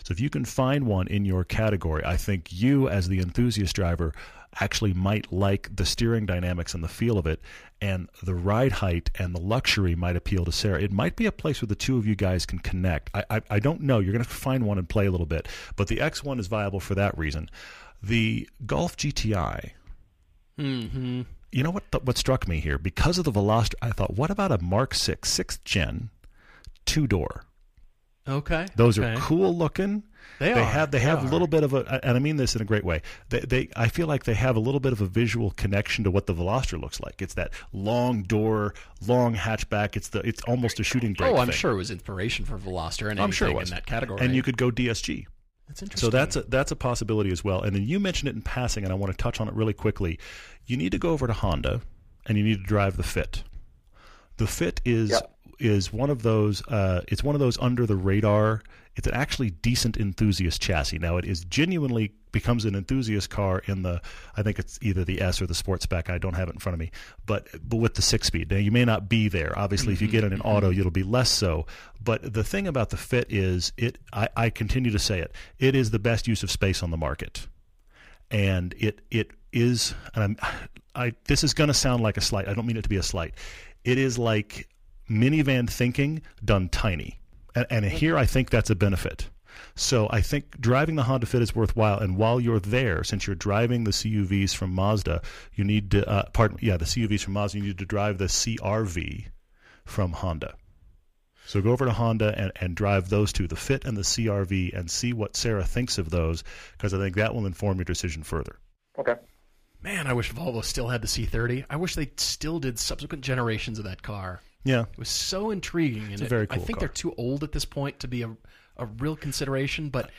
So if you can find one in your category, I think you, as the enthusiast driver, actually might like the steering dynamics and the feel of it, and the ride height and the luxury might appeal to Sarah. It might be a place where the two of you guys can connect. I, I, I don't know. You're going to have to find one and play a little bit, but the X1 is viable for that reason. The Golf GTI. Mm-hmm. You know what? What struck me here because of the Veloster, I thought, what about a Mark Six sixth gen two door? Okay. Those okay. are cool looking. They, They are. have they have a little bit of a and I mean this in a great way. They, they I feel like they have a little bit of a visual connection to what the Veloster looks like. It's that long door, long hatchback. It's the it's almost a shooting brake. Oh, I'm thing. sure it was inspiration for Veloster and I'm sure it anything was in that category. And you could go DSG. That's interesting. So that's a, that's a possibility as well. And then you mentioned it in passing, and I want to touch on it really quickly. You need to go over to Honda, and you need to drive the Fit. The Fit is Yep. Is one of those. Uh, it's one of those under the radar. It's an actually decent enthusiast chassis. Now it is genuinely becomes an enthusiast car in the. I think it's either the S or the Sport spec. I don't have it in front of me, but but with the six speed. Now you may not be there. Obviously, if you get in an auto, it'll be less so. But the thing about the Fit is it. I, I continue to say it. It is the best use of space on the market and it it is and I'm, I this is going to sound like a slight. I don't mean it to be a slight. It is like minivan thinking done tiny, and, and here I think that's a benefit. So I think driving the Honda Fit is worthwhile. And while you're there, since you're driving the CUVs from Mazda, you need to uh, pardon yeah the CUVs from Mazda. You need to drive the CRV from Honda. So go over to Honda and, and drive those two, the Fit and the CRV, and see what Sarah thinks of those, because I think that will inform your decision further. Okay. Man, I wish Volvo still had the C30. I wish they still did subsequent generations of that car. Yeah, It was so intriguing, and a it- very I think car. they're too old at this point to be a a real consideration. But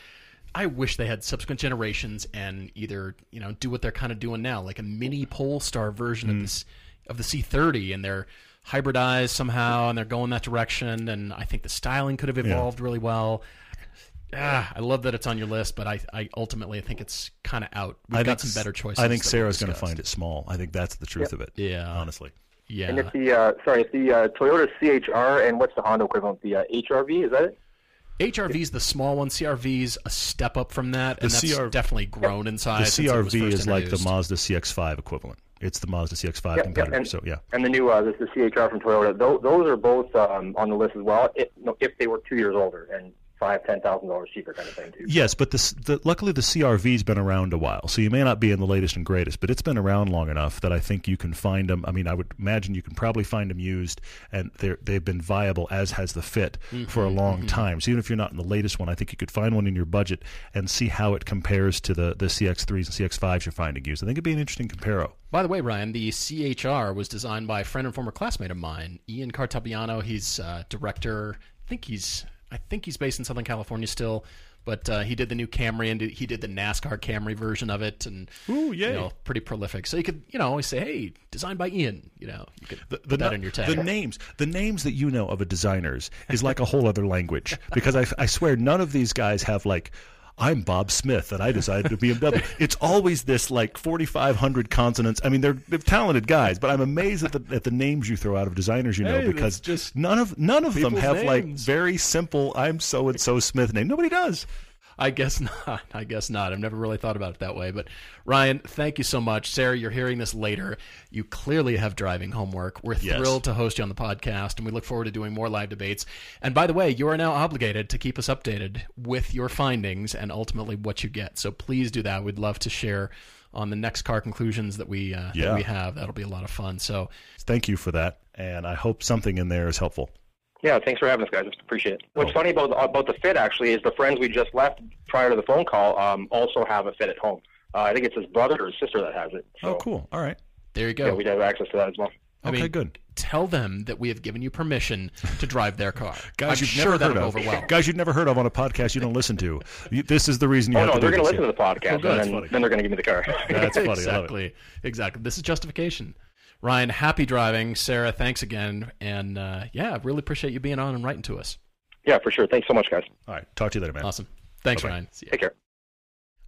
I wish they had subsequent generations and either you know do what they're kind of doing now, like a mini Polestar version Mm. of this of the C30, and they're hybridized somehow, and they're going that direction. And I think the styling could have evolved really well. Ah, I love that it's on your list, but I, I ultimately I think it's kind of out. We've I got some better choices. I think Sarah's going to find it small. I think that's the truth of it. Yeah. honestly. Yeah, And if the uh, sorry, if the uh, Toyota CHR and what's the Honda equivalent? The uh, HRV is that it? HRV is the small one. CRV is a step up from that, and The that's CR definitely grown in The size. since it was CRV first is like the. Mazda CX-5 equivalent. It's the Mazda CX-5 Yeah, competitor. yeah, and, so yeah, and the new uh, this the CHR from Toyota. Those, those are both um, on the list as well. If, if they were two years older and five ten thousand dollars cheaper, kind of thing too. Yes, but this, the, luckily the CRV's been around a while, so you may not be in the latest and greatest, but it's been around long enough that I think you can find them. I mean, I would imagine you can probably find them used, and they're, they've been viable, as has the Fit, for a long time. So even if you're not in the latest one, I think you could find one in your budget and see how it compares to the, the CX3s and CX5s you're finding used. I think it'd be an interesting comparo. By the way, Ryan, the CHR was designed by a friend and former classmate of mine, Ian Cartabiano. He's uh, director. I think he's I think he's based in Southern California still, but uh, he did the new Camry and he did the NASCAR Camry version of it, and Ooh, yay. you know, pretty prolific. So you could you know always say, hey, designed by Ian. You know, you could the, put that in your tag. The names, the names that you know of a designers is like a whole other language (laughs) because I, I swear none of these guys have like. I'm Bob Smith, and I decided to be BMW. (laughs) it's always this like 4,500 consonants. I mean, they're, they're talented guys, but I'm amazed at the at the names you throw out of designers you know Hey, because just none of none of them have like very simple. I'm so and so Smith name. Nobody does. I guess (laughs) not. I guess not. I've never really thought about it that way. But Ryan, thank you so much. Sarah, you're hearing this later. You clearly have driving homework. We're Yes. thrilled to host you on the podcast, and we look forward to doing more live debates. And by the way, you are now obligated to keep us updated with your findings and ultimately what you get. So please do that. We'd love to share on the next car conclusions that we uh, Yeah. that we have. That'll be a lot of fun. So Thank you for that, and I hope something in there is helpful. Yeah, thanks for having us, guys. Appreciate it. What's Oh. funny about about the fit actually is the friends we just left prior to the phone call um, also have a fit at home. Uh, I think it's his brother or his sister that has it. So, Oh, cool. All right. there you go. Yeah, we have access to that as well. I Okay, mean, good. Tell them that we have given you permission to drive their car. (laughs) Guys I'm you've sure never that'll heard of. over well. Guys you've never heard of on a podcast you don't listen to. You, this is the reason you Oh have no, to they're going to this. listen to the podcast, Oh, good. And then, then they're going to give me the car. That's funny. I love it. exactly. Exactly. This is justification. Ryan, happy driving. Sarah, thanks again. And uh, yeah, really appreciate you being on and writing to us. Yeah, for sure. Thanks so much, guys. All right. Talk to you later, man. Awesome. Thanks, Bye-bye. Ryan. See ya. Take care.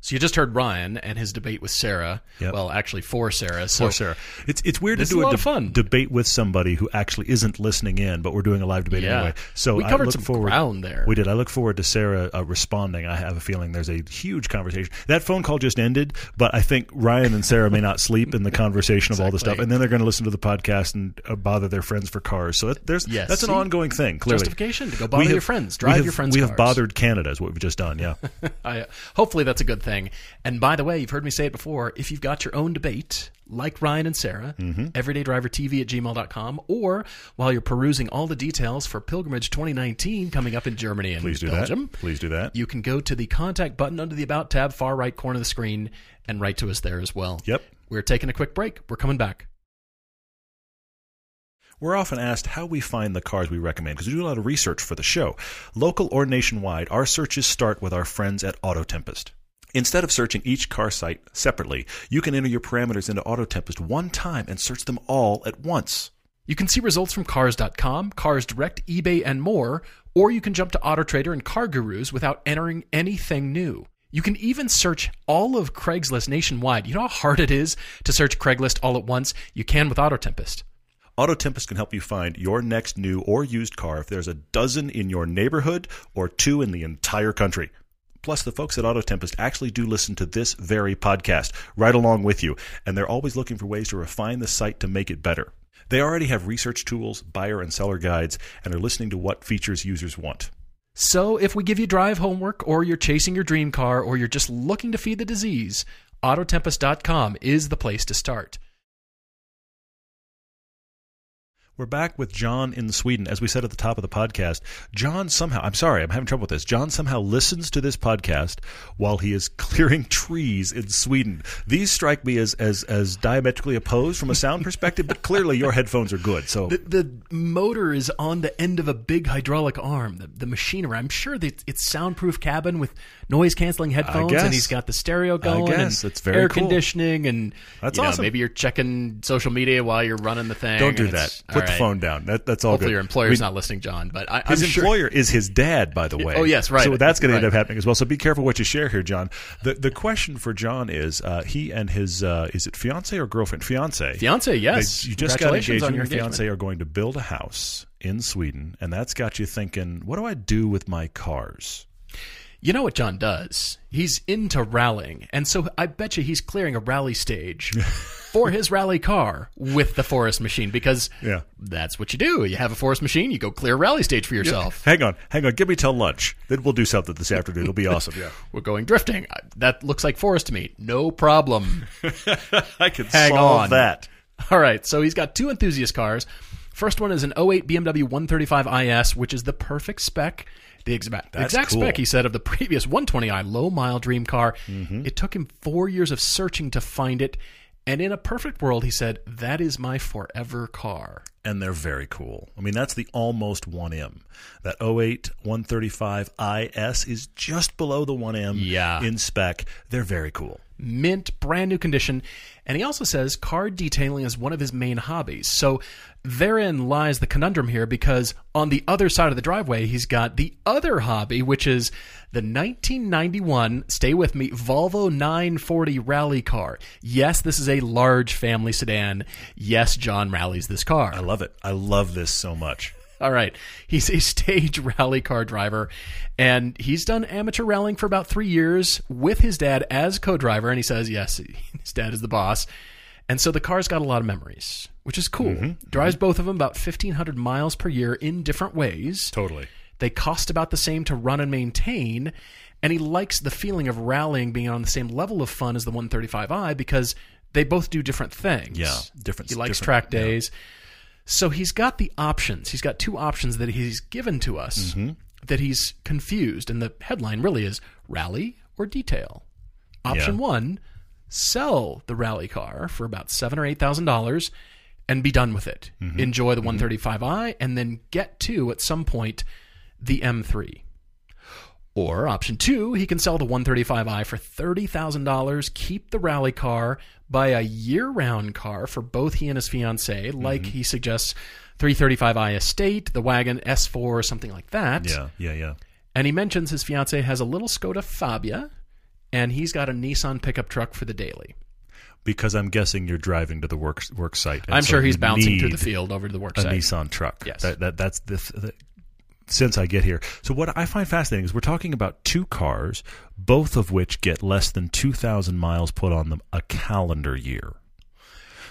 So you just heard Ryan and his debate with Sarah. Yep. Well, actually, for Sarah. So Poor Sarah. It's it's weird to do a a fun. debate with somebody who actually isn't listening in, but we're doing a live debate Yeah. anyway. So we I covered look some forward, ground there. We did. I look forward to Sarah uh, responding. I have a feeling there's a huge conversation. That phone call just ended, but I think Ryan and Sarah may not sleep in the (laughs) conversation of all the stuff, and then they're going to listen to the podcast and uh, bother their friends for cars. So that, there's Yes. that's an See? ongoing thing. Clearly, Justification to go bother have- your friends, drive have- your friends' We have bothered Canada, is what we've just done. Yeah. (laughs) I, hopefully that's a good thing. And by the way, you've heard me say it before. If you've got your own debate, like Ryan and Sarah, Mm-hmm. everydaydrivertv at gmail.com, or while you're perusing all the details for Pilgrimage 2019 coming up in Germany and Please do Belgium, that. Please do that. you can go to the contact button under the About tab, far right corner of the screen, and write to us there as well. Yep. We're taking a quick break. We're coming back. We're often asked how we find the cars we recommend because we do a lot of research for the show. Local or nationwide, our searches start with our friends at AutoTempest. Instead of searching each car site separately, you can enter your parameters into AutoTempest one time and search them all at once. You can see results from Cars.com, Cars Direct, eBay, and more, or you can jump to AutoTrader and CarGurus without entering anything new. You can even search all of Craigslist nationwide. You know how hard it is to search Craigslist all at once? You can with AutoTempest. AutoTempest can help you find your next new or used car if there's a dozen in your neighborhood or two in the entire country. Plus, the folks at AutoTempest actually do listen to this very podcast right along with you, and they're always looking for ways to refine the site to make it better. They already have research tools, buyer and seller guides, and are listening to what features users want. So if we give you drive homework, or you're chasing your dream car, or you're just looking to feed the disease, Autotempest.com is the place to start. We're back with John in Sweden. As we said at the top of the podcast, John somehow, I'm sorry, I'm having trouble with this. John somehow listens to this podcast while he is (laughs) clearing trees in Sweden. These strike me as, as, as diametrically opposed from a sound (laughs) perspective, but clearly your headphones are good. So The, the motor is on the end of a big hydraulic arm. The, the machinery. I'm sure that it's soundproof cabin with noise canceling headphones, and he's got the stereo going, and It's very air cool. conditioning, and That's you know, awesome. Maybe you're checking social media while you're running the thing. don't do that. Put all the phone down. That, that's all Hopefully good. your employer's We- not listening, John. But I, His I'm sure. employer is his dad, by the way. Oh, yes, right. So that's going to end up happening as well. So be careful what you share here, John. The the question for John is uh, he and his uh, is it fiance or girlfriend? Fiance. Fiance, yes. They- you just got engaged. on and your your fiance are going to build a house in Sweden, and that's got you thinking, what do I do with my cars? You know what John does? He's into rallying, and so I bet you he's clearing a rally stage (laughs) for his rally car with the Forest machine because Yeah. that's what you do. You have a Forest machine, you go clear a rally stage for yourself. Hang on, hang on. Give me till lunch. Then we'll do something this afternoon. It'll be (laughs) awesome. Yeah, We're going drifting. That looks like Forest to me. No problem. (laughs) I can Hang solve on. that. All right, so he's got two enthusiast cars. First one is an 08 BMW 135 IS, which is the perfect spec. The exact, the exact cool. spec, he said, of the (laughs) previous 120i low mile dream car. Mm-hmm. It took him four years of searching to find it. And in a perfect world, he said, that is my forever car. and they're very cool. I mean, that's the almost 1M. That 08 135 IS is just below the 1M Yeah. in spec. They're very cool. mint, brand new condition. And he also says car detailing is one of his main hobbies. So therein lies the conundrum here because on the other side of the driveway, he's got the other hobby, which is the 1991, stay with me, Volvo 940 rally car. Yes, this is a large family sedan. Yes, John rallies this car. I love it. I love this so much. (laughs) All right. He's a stage (laughs) rally car driver, and he's done amateur rallying for about three years with his dad as co driver. And he says, yes, (laughs) his dad is the boss. And so the car's got a lot of memories, which is cool. Drives both of them about 1,500 miles per year in different ways. Totally. They cost about the same to run and maintain. And he likes the feeling of rallying being on the same level of fun as the 135i because they both do different things. Yeah, different- He likes different- track yeah. days. So he's got the options. He's got two options that he's given to us Mm-hmm. that he's confused. And the headline really is rally or detail. Option Yeah. one sell the rally car for about seven or eight thousand dollars and be done with it. Mm-hmm. Enjoy the 135i and then get to at some point the M3. Or option two, he can sell the 135i for $30,000, keep the rally car, buy a year round car for both he and his fiancee, like he suggests 335i Estate, the wagon S4, or something like that. Yeah, yeah, yeah. And he mentions his fiance has a little Skoda Fabia, and he's got a Nissan pickup truck for the daily. Because I'm guessing you're driving to the work work site. I'm so sure he's bouncing through the field over to the work site. a site. Nissan truck. Yes. that, that that's the, the since I get here. So what I find fascinating is we're talking about two cars, both of which get less than 2,000 miles put on them a calendar year.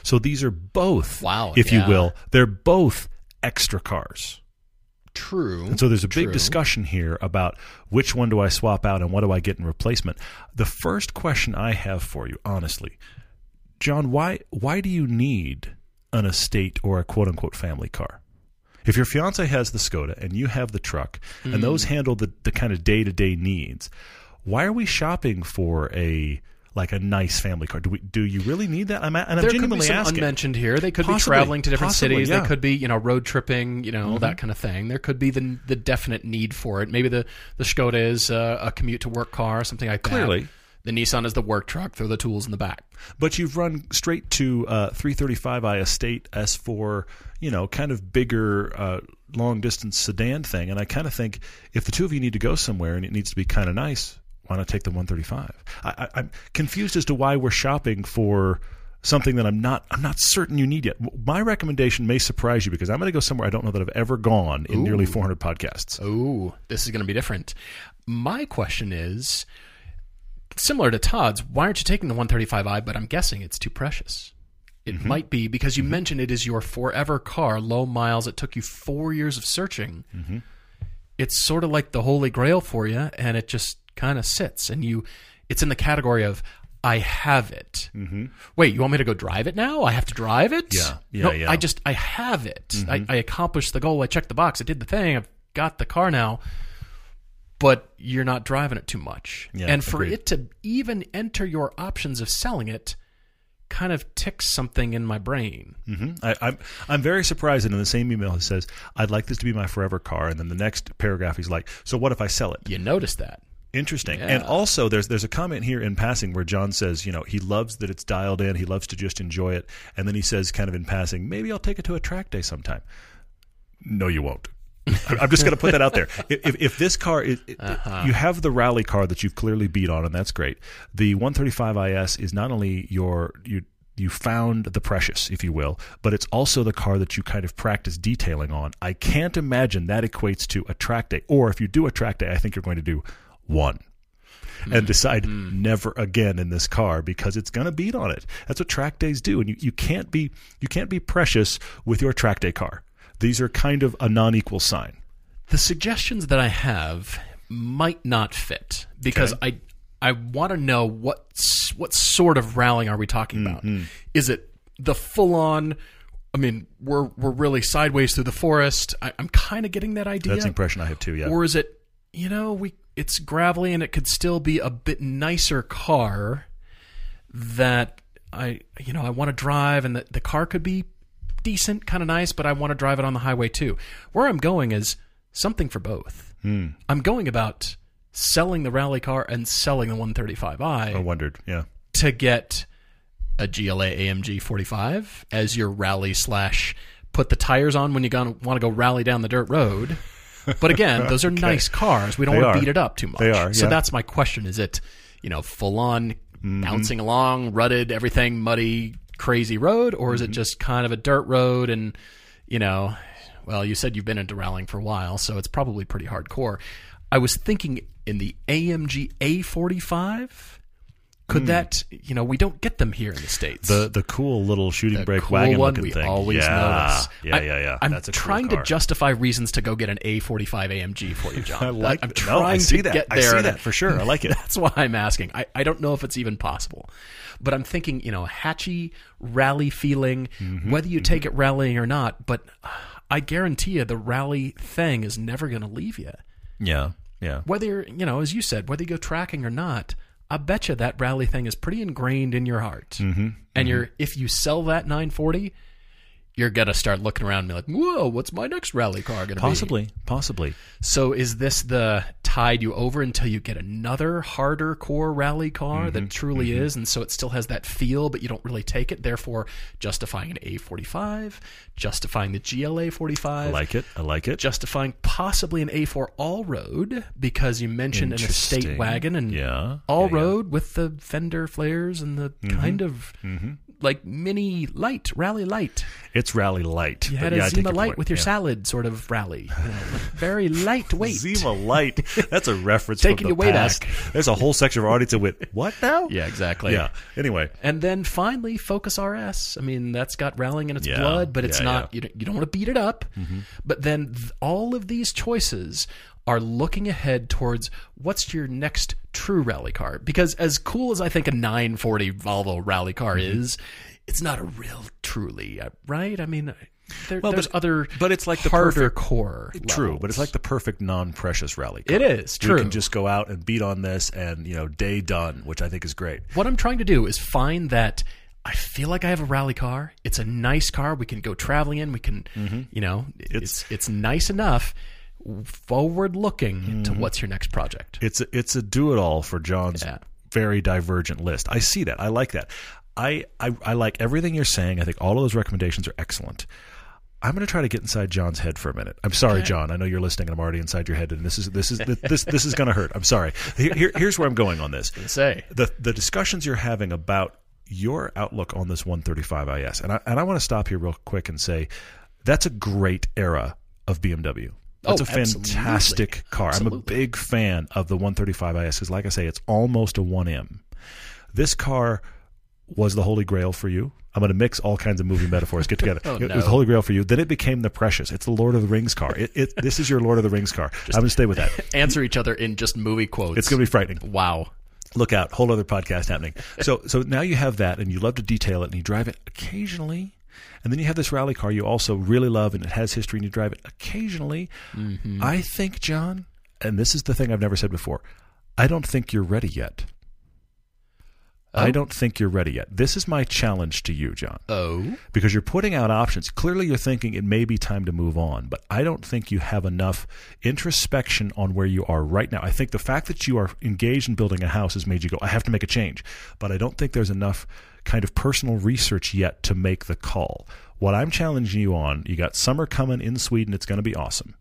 So these are both, Wow, if yeah. you will, they're both extra cars. True. And so there's a big discussion here about which one do I swap out and what do I get in replacement. The first question I have for you, honestly, John, why why do you need an estate or a quote unquote family car? If your fiance has the Skoda and you have the truck, Hmm. and those handle the, the kind of day to day needs, why are we shopping for a like a nice family car? Do we do you really need that? I'm, and I'm there could be genuinely some asking. unmentioned here. They could Possibly. be traveling to different Possibly, cities. yeah. Mm-hmm. They could be, you know, road tripping, you know, that kind of thing. There could be the the definite need for it. Maybe the the Skoda is uh, a commute to work car, or something like that. Clearly. The Nissan is the work truck. Throw the tools in the back. But you've run straight to uh, 335i Estate S4, you know, kind of bigger, uh, long distance sedan thing. And I kind of think if the two of you need to go somewhere and it needs to be kind of nice, why not take the 135? I, I, I'm confused as to why we're shopping for something that I'm not I'm not certain you need yet. My recommendation may surprise you because I'm going to go somewhere I don't know that I've ever gone in nearly 400 podcasts. Oh, this is going to be different. My question is similar to Todd's. Why aren't you taking the 135i? But I'm guessing it's too precious. It Mm-hmm. might be because you mentioned it is your forever car, low miles. It took you four years of searching. Mm-hmm. It's sort of like the holy grail for you, and it just kind of sits. And you, it's in the category of I have it. Mm-hmm. Wait, you want me to go drive it now? I have to drive it? Yeah, yeah, no, yeah. Mm-hmm. I just I have it. I, I accomplished the goal. I checked the box. I did the thing. I've got the car now. But you're not driving it too much. Yeah, and for agreed. it to even enter your options of selling it kind of ticks something in my brain. hmm I, I'm I'm very surprised that in the same email he says I'd like this to be my forever car, and then the next paragraph he's like, so what if I sell it? You notice that. Interesting. Yeah. And also, there's there's a comment here in passing where John says, you know, he loves that it's dialed in. He loves to just enjoy it. And then he says, kind of in passing, maybe I'll take it to a track day sometime. No, you won't. I'm just going to put that out there. (laughs) If, if this car, is, Uh-huh. you have the rally car that you've clearly beat on, and that's great. The 135 IS is not only your you you found the precious, if you will, but it's also the car that you kind of practice detailing on. I can't imagine that equates to a track day, or if you do a track day, I think you're going to do one and decide never again in this car because it's going to beat on it. That's what track days do, and you, you can't be you can't be precious with your track day car. These are kind of a non-equal sign. The suggestions that I have might not fit because I I want to know what what sort of rallying are we talking about? Mm-hmm. Is it the full on? I mean, we're we're really sideways through the forest. I, I'm kind of getting that idea. That's the impression I have too. Yeah. Or is it, you know, we it's gravelly and it could still be a bit nicer car that I you know I want to drive and the, the car could be decent, kind of nice, but I want to drive it on the highway too. Where I'm going is something for both. I'm going about selling the rally car and selling the 135i I wondered. Yeah. to get a GLA AMG 45 as your rally slash put the tires on when you want to go rally down the dirt road. But again, (laughs) those are nice cars. We don't They want are. to beat it up too much. They are, So that's my question. Is it, you know, full on Mm-hmm. bouncing along, rutted, everything muddy, crazy road, or Mm-hmm. is it just kind of a dirt road and, you know, well, you said you've been into rallying for a while, so it's probably pretty hardcore. I was thinking in the AMG A45, could that, you know, we don't get them here in the States. The the cool little shooting brake cool wagon one we thing. always yeah. notice. Yeah, yeah, yeah. I'm That's a cool trying car. to justify reasons to go get an A45 AMG for you, (laughs) John. I like. I'm no, trying I see to that. get I see and that for sure. I like (laughs) it. That's why I'm asking. I, I don't know if it's even possible. But I'm thinking, you know, hatchy rally feeling, Mm-hmm, whether you take it rallying or not, but I guarantee you the rally thing is never going to leave you. Yeah. Yeah. Whether, you're, you know, as you said, whether you go tracking or not, I bet you that rally thing is pretty ingrained in your heart. Mm-hmm. And you're if you sell that 940, you're gonna start looking around and be like, "Whoa, what's my next rally car gonna be?" Possibly, possibly. So is this the tide you over until you get another harder core rally car Mm-hmm. that truly is, and so it still has that feel, but you don't really take it, therefore justifying an A45, justifying the GLA 45, I like it. I like it. justifying possibly an A4 all road because you mentioned an estate wagon and Yeah, all yeah, Mm-hmm. yeah. road with the fender flares and the kind of like mini light rally light. It's rally light. You had yeah, a take Zima light point. with your Yeah. salad sort of rally, you know, (laughs) very lightweight. Zima light. That's a reference Taking from you the way past. back. There's a whole section of our audience that went, "What now?" (laughs) Yeah, exactly. Yeah. Anyway, And then finally, Focus RS. I mean, that's got rallying in its Yeah, blood, but it's yeah, not. yeah. You don't, you don't want to beat it up. Mm-hmm. But then th- all of these choices are looking ahead towards what's your next true rally car. Because as cool as I think a 940 Volvo rally car Mm-hmm. is, it's not a real truly uh, right. I mean, there, Well, there's but- other, but it's like the harder perfect- core. true, but it's like the perfect non-precious rally. Car. It is, true. can just go out and beat on this, and you know, day done, which I think is great. what I'm trying to do is find that I feel like I have a rally car. It's a nice car. We can go traveling in. We can, you know, it's it's nice enough. Forward looking to mm-hmm. what's your next project. It's a, it's a do-it-all for John's Yeah. very divergent list. I see that. I like that. I, I I like everything you're saying. I think all of those recommendations are excellent. I'm going to try to get inside John's head for a minute. I'm sorry, John. I know you're listening, and I'm already inside your head, and this is this is this this is going to hurt. I'm sorry. Here, here- here's where I'm going on this. Say the the discussions you're having about your outlook on this 135 IS, and I and I want to stop here real quick and say that's a great era of BMW. That's Oh, a fantastic absolutely. car. I'm a big fan of the 135 IS because, like I say, it's almost a 1M. This car was the holy grail for you. I'm going to mix all kinds of movie metaphors get together. (laughs) Oh, it no. was the holy grail for you. Then it became the precious. It's the Lord of the Rings car. It, it, this is your Lord of the Rings car. I'm going to stay with that. (laughs) answer each other in just movie quotes. It's going to be frightening wow. look out whole other podcast happening so so now you have that and you love to detail it and you drive it occasionally and then you have this rally car you also really love and it has history and you drive it. Occasionally mm-hmm. i think john and this is the thing i've never said before i don't think you're ready yet i um, don't think you're ready yet this is my challenge to you john Oh, because you're putting out options. Clearly, you're thinking it may be time to move on, but I don't think you have enough introspection on where you are right now. I think the fact that you are engaged in building a house has made you go, I have to make a change. But I don't think there's enough kind of personal research yet to make the call. What I'm challenging you on, you got summer coming in Sweden, it's going to be awesome.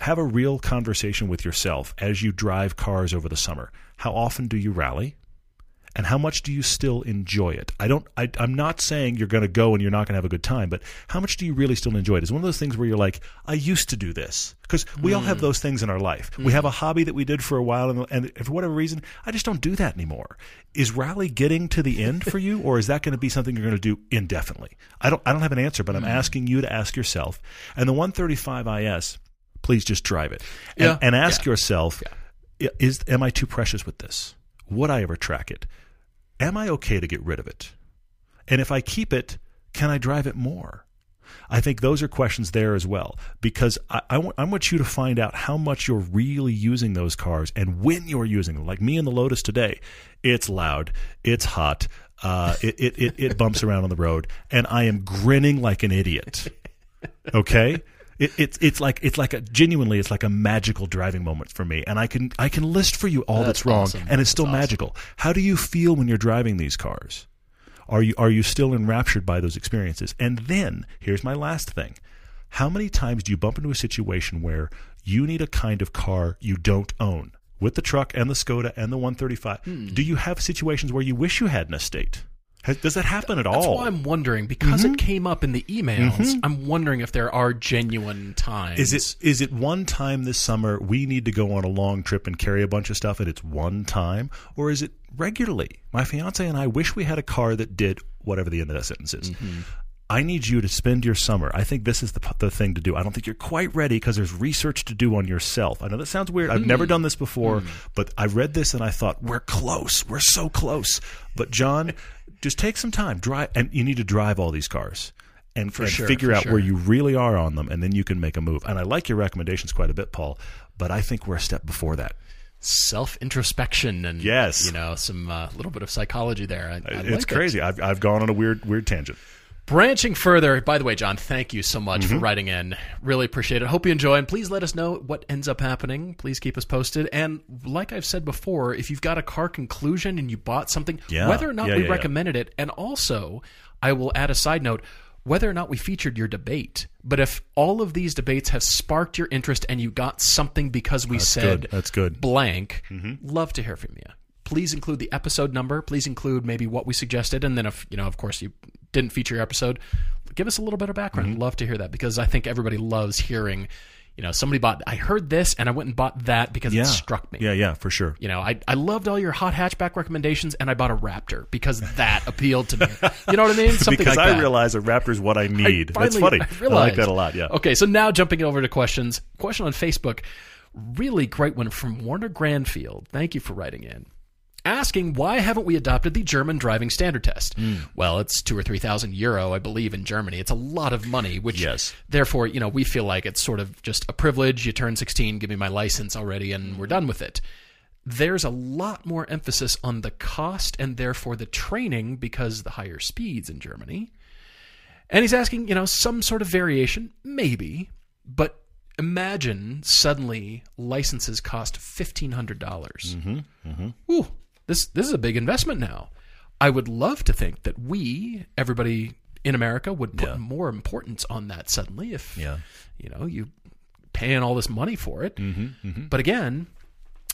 Have a real conversation with yourself as you drive cars over the summer. How often do you rally? And how much do you still enjoy it? I don't. I, I'm not saying you're going to go and you're not going to have a good time, but how much do you really still enjoy it? It's one of those things where you're like, I used to do this because we all have hmm. those things in our life. We hmm. have a hobby that we did for a while, and, and for whatever reason, I just don't do that anymore. Is rally getting to the end for you, or is that going to be something you're going to do indefinitely? I don't. I don't have an answer, but I'm hmm. asking you to ask yourself. And the 135 IS, please just drive it and, Yeah. and ask Yeah. yourself, i- is am I too precious with this? Would I ever track it? Am I okay to get rid of it? And if I keep it, can I drive it more? I think those are questions there as well because I, I, want, I want you to find out how much you're really using those cars and when you're using them. Like me and the Lotus today, it's loud, it's hot, uh, it, it, it, it bumps around on the road, and I am grinning like an idiot. Okay? It, it's it's like it's like a genuinely it's like a magical driving moment for me, and I can I can list for you all that's, That's wrong, awesome. and it's still That's awesome. magical. How do you feel when you're driving these cars? Are you are you still enraptured by those experiences? And then here's my last thing: How many times do you bump into a situation where you need a kind of car you don't own? With the truck and the Skoda and the 135, Hmm. do you have situations where you wish you had an estate? Has- Does that happen at that's all? That's why I'm wondering because Mm-hmm. it came up in the emails. Mm-hmm. I'm wondering if there are genuine times. Is it is it one time this summer we need to go on a long trip and carry a bunch of stuff and it's one time or is it regularly? My fiance and I wish we had a car that did whatever the end of that sentence is. Mm-hmm. I need you to spend your summer. I think this is the the thing to do. I don't think you're quite ready because there's research to do on yourself. I know that sounds weird. I've never mm. done this before, mm. but I read this and I thought we're close. We're so close. But John, just take some time. Drive, and you need to drive all these cars and, and sure, figure out sure. where you really are on them, and then you can make a move. And I like your recommendations quite a bit, Paul. But I think we're a step before that. self introspection and Yes. you know some uh, little bit of psychology there. I, I it's like it. crazy. I've I've gone on a weird weird tangent. Branching further, by the way, John, thank you so much Mm-hmm. for writing in. Really appreciate it. Hope you enjoy, and please let us know what ends up happening. Please keep us posted. And like I've said before, if you've got a car conclusion and you bought something, Yeah. whether or not Yeah, we yeah, recommended it, and also I will add a side note. Whether or not we featured your debate, but if all of these debates have sparked your interest and you got something because we said good. That's good. blank, Mm-hmm. love to hear from you. Please include the episode number. Please include maybe what we suggested, and then if you know, of course, you didn't feature your episode, give us a little bit of background. Mm-hmm. Love to hear that because I think everybody loves hearing. You know, somebody bought. I heard this, and I went and bought that because Yeah. it struck me. Yeah, yeah, for sure. You know, I, I loved all your hot hatchback recommendations, and I bought a Raptor because (laughs) that appealed to me. You know what I mean? Something because like I that. realize a Raptor is what I need. That's finally- funny. I (laughs) I, like that a lot. Yeah. Okay, so now jumping over to questions. Question on Facebook. Really great one from Warner Granfield. Thank you for writing in. Asking why haven't we adopted the German driving standard test? Hmm. Well, it's two or three thousand euro, I believe, in Germany. It's a lot of money, which Yes. therefore, you know, we feel like it's sort of just a privilege. You turn sixteen, give me my license already, and we're done with it. There's a lot more emphasis on the cost and therefore the training because the higher speeds in Germany. And he's asking, you know, some sort of variation, maybe, but imagine suddenly licenses cost fifteen hundred dollars. Mm-hmm, Ooh, this this is a big investment now. I would love to think that we, everybody in America, would put Yeah. more importance on that suddenly. If Yeah. you know you paying all this money for it, mm-hmm, mm-hmm. but again.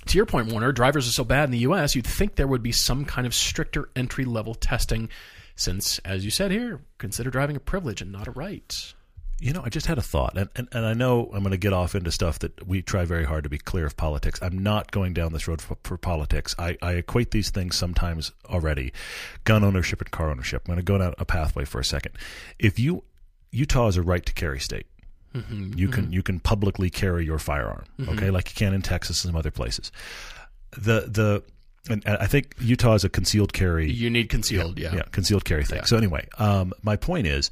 To your point, Warner, drivers are so bad in the U.S., you'd think there would be some kind of stricter entry level testing, since, as you said here, consider driving a privilege and not a right. You know, I just had a thought, and, and, and I know I'm going to get off into stuff that we try very hard to be clear of politics. I'm not going down this road for, for politics. I, I equate these things sometimes already gun ownership and car ownership. I'm going to go down a pathway for a second. If you, Utah is a right to carry state. Mm-hmm, you can mm-hmm. you can publicly carry your firearm, mm-hmm. okay, like you can in Texas and some other places. The the and I think Utah is a concealed carry You need concealed, yeah. yeah, concealed carry thing. So anyway, um, my point is,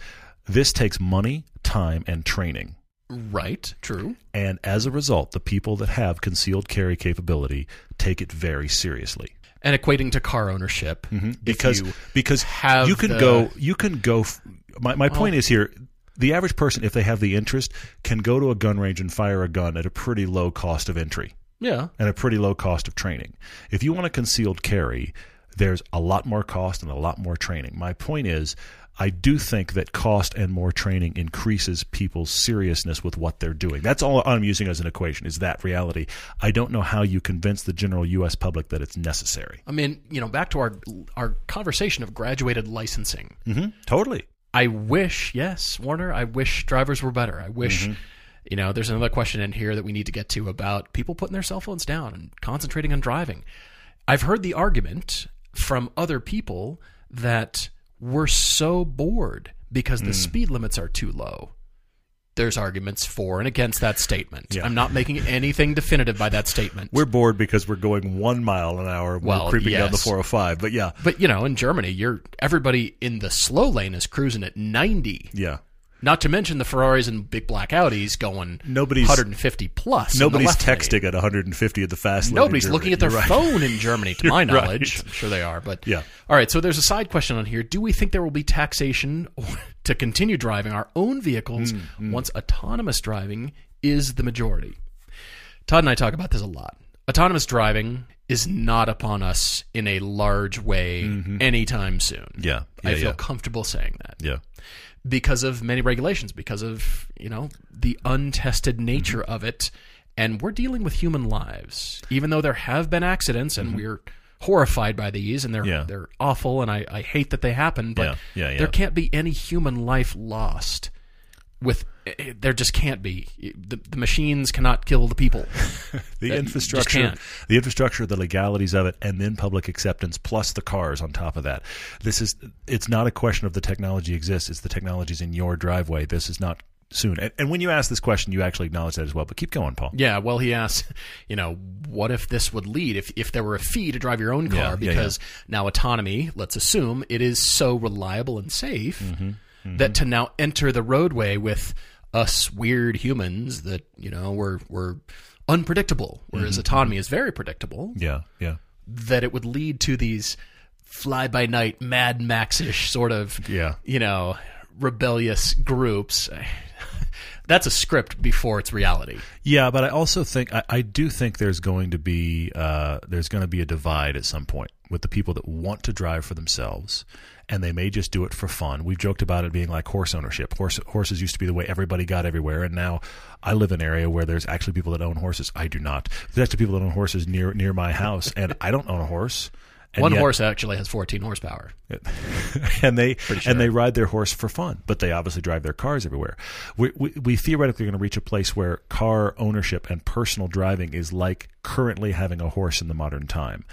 this takes money, time, and training. Right, true. And as a result, the people that have concealed carry capability take it very seriously. And equating to car ownership, mm-hmm. if Because you because have you can the- go you can go. f- My my point is here. The average person, if they have the interest, can go to a gun range and fire a gun at a pretty low cost of entry yeah, and a pretty low cost of training. If you want a concealed carry, there's a lot more cost and a lot more training. My point is, I do think that cost and more training increases people's seriousness with what they're doing. That's all I'm using as an equation is that reality. I don't know how you convince the general U.S. public that it's necessary. I mean, you know, back to our our conversation of graduated licensing. Mm-hmm. Totally. I wish, yes, Warner, I wish drivers were better. I wish, you know, there's another question in here that we need to get to about people putting their cell phones down and concentrating on driving. I've heard the argument from other people that we're so bored because the hmm. speed limits are too low. There's arguments for and against that statement. Yeah. I'm not making anything definitive by that statement. We're bored because we're going one mile an hour. Well, we're creeping down the yes. 405. But yeah, but you know, in Germany, you're everybody in the slow lane is cruising at 90. yeah. Not to mention the Ferraris and big black Audis going Nobody's- 150 plus. Nobody's left lane. texting at 150 at the fast lane. Nobody's looking at their You're right. phone in Germany, to (laughs) my You're right. knowledge. I'm sure they are, but Yeah. All right, so there's a side question on here. Do we think there will be taxation (laughs) to continue driving our own vehicles Hmm, once autonomous driving is the majority? Todd and I talk about this a lot. Autonomous driving is not upon us in a large way anytime soon. Mm-hmm. Yeah. I feel yeah. comfortable saying that Yeah. Because of many regulations, because of you know the untested nature Mm-hmm. of it, and we're dealing with human lives. Even though there have been accidents, and we're horrified by these, and they're Mm-hmm. Yeah. they're awful, and I, I hate that they happen. But yeah, yeah. there can't be any human life lost. With eh, there just can't be. The, the machines cannot kill the people. (laughs) the That infrastructure, the infrastructure, the legalities of it, and then public acceptance, plus the cars on top of that. This is it's not a question of the technology exists; it's the technology's in your driveway. This is not soon. And, and when you ask this question, you actually acknowledge that as well. But keep going, Paul. Yeah, well, he asked, you know, what if this would lead if if there were a fee to drive your own car Yeah, yeah, because now autonomy, let's assume, it is so reliable and safe that to now enter the roadway with us weird humans that you know we're we're unpredictable, whereas autonomy is very predictable. Yeah, yeah, That it would lead to these fly by night Mad Max ish sort of Yeah. you know rebellious groups. (laughs) That's a script before it's reality. Yeah, but I also think I, I do think there's going to be uh, there's going to be a divide at some point with the people that want to drive for themselves and they may just do it for fun. We've joked about it being like horse ownership. Horse, horses used to be the way everybody got everywhere, and now I live in an area where there's actually people that own horses. I do not. There's actually people that own horses near near my house, and I don't own a horse. And One yet- horse actually has 14 horsepower. (laughs) and they sure. and they ride their horse for fun, but they obviously drive their cars everywhere. We, we, we theoretically are going to reach a place where car ownership and personal driving is like currently having a horse in the modern time.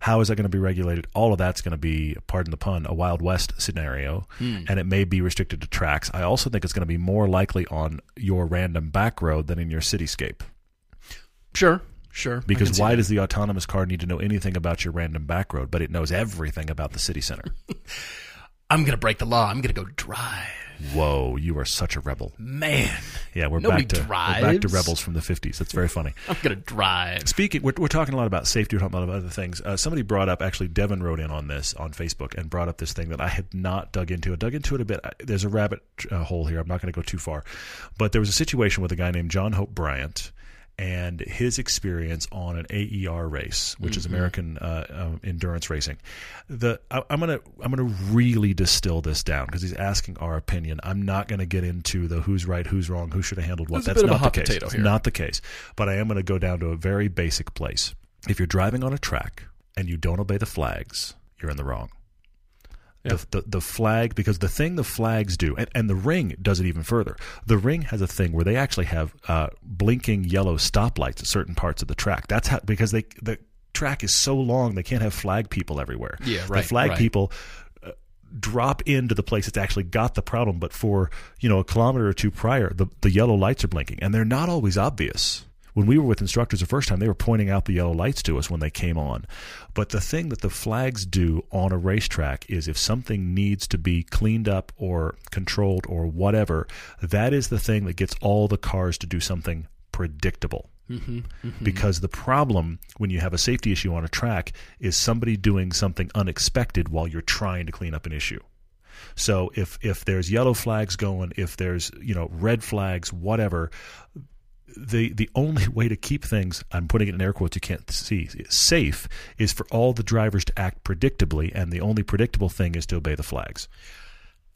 How is that going to be regulated? All of that's going to be, pardon the pun, a Wild West scenario, hmm. and it may be restricted to tracks. I also think it's going to be more likely on your random back road than in your cityscape. Sure, sure. Because why that. does the autonomous car need to know anything about your random back road, but it knows everything about the city center? (laughs) I'm going to break the law. I'm going to go drive. Whoa, you are such a rebel. Man, Yeah, we're back to we're back to rebels from the '50s. That's very funny. (laughs) I'm going to drive. Speaking, we're, we're talking a lot about safety. We're talking about other things. Uh, somebody brought up, actually, Devin wrote in on this on Facebook and brought up this thing that I had not dug into. I dug into it a bit. I- There's a rabbit uh, hole here. I'm not going to go too far, but there was a situation with a guy named John Hope Bryant and his experience on an AER race, which is American uh, um, endurance racing. The I, I'm gonna I'm gonna really distill this down because he's asking our opinion. I'm not going to get into the who's right, who's wrong, who should have handled what. There's a That's bit of a not hot the case. It's here. not the case. But I am going to go down to a very basic place. If you're driving on a track and you don't obey the flags, you're in the wrong. Yeah. The, the, the flag, because the thing the flags do, and, and the ring does it even further. The ring has a thing where they actually have uh, blinking yellow stoplights at certain parts of the track. That's how because they the track is so long they can't have flag people everywhere. Yeah, The right, flag right. people uh, drop into the place that's actually got the problem, but for you know a kilometer or two prior, the the yellow lights are blinking, and they're not always obvious. When we were with instructors the first time, they were pointing out the yellow lights to us when they came on. But the thing that the flags do on a racetrack is if something needs to be cleaned up or controlled or whatever, that is the thing that gets all the cars to do something predictable. Mm-hmm. Mm-hmm. Because the problem when you have a safety issue on a track is somebody doing something unexpected while you're trying to clean up an issue. So if if there's yellow flags going, if there's you know red flags, whatever, the the only way to keep things I'm putting it in air quotes you can't see safe is for all the drivers to act predictably, and the only predictable thing is to obey the flags.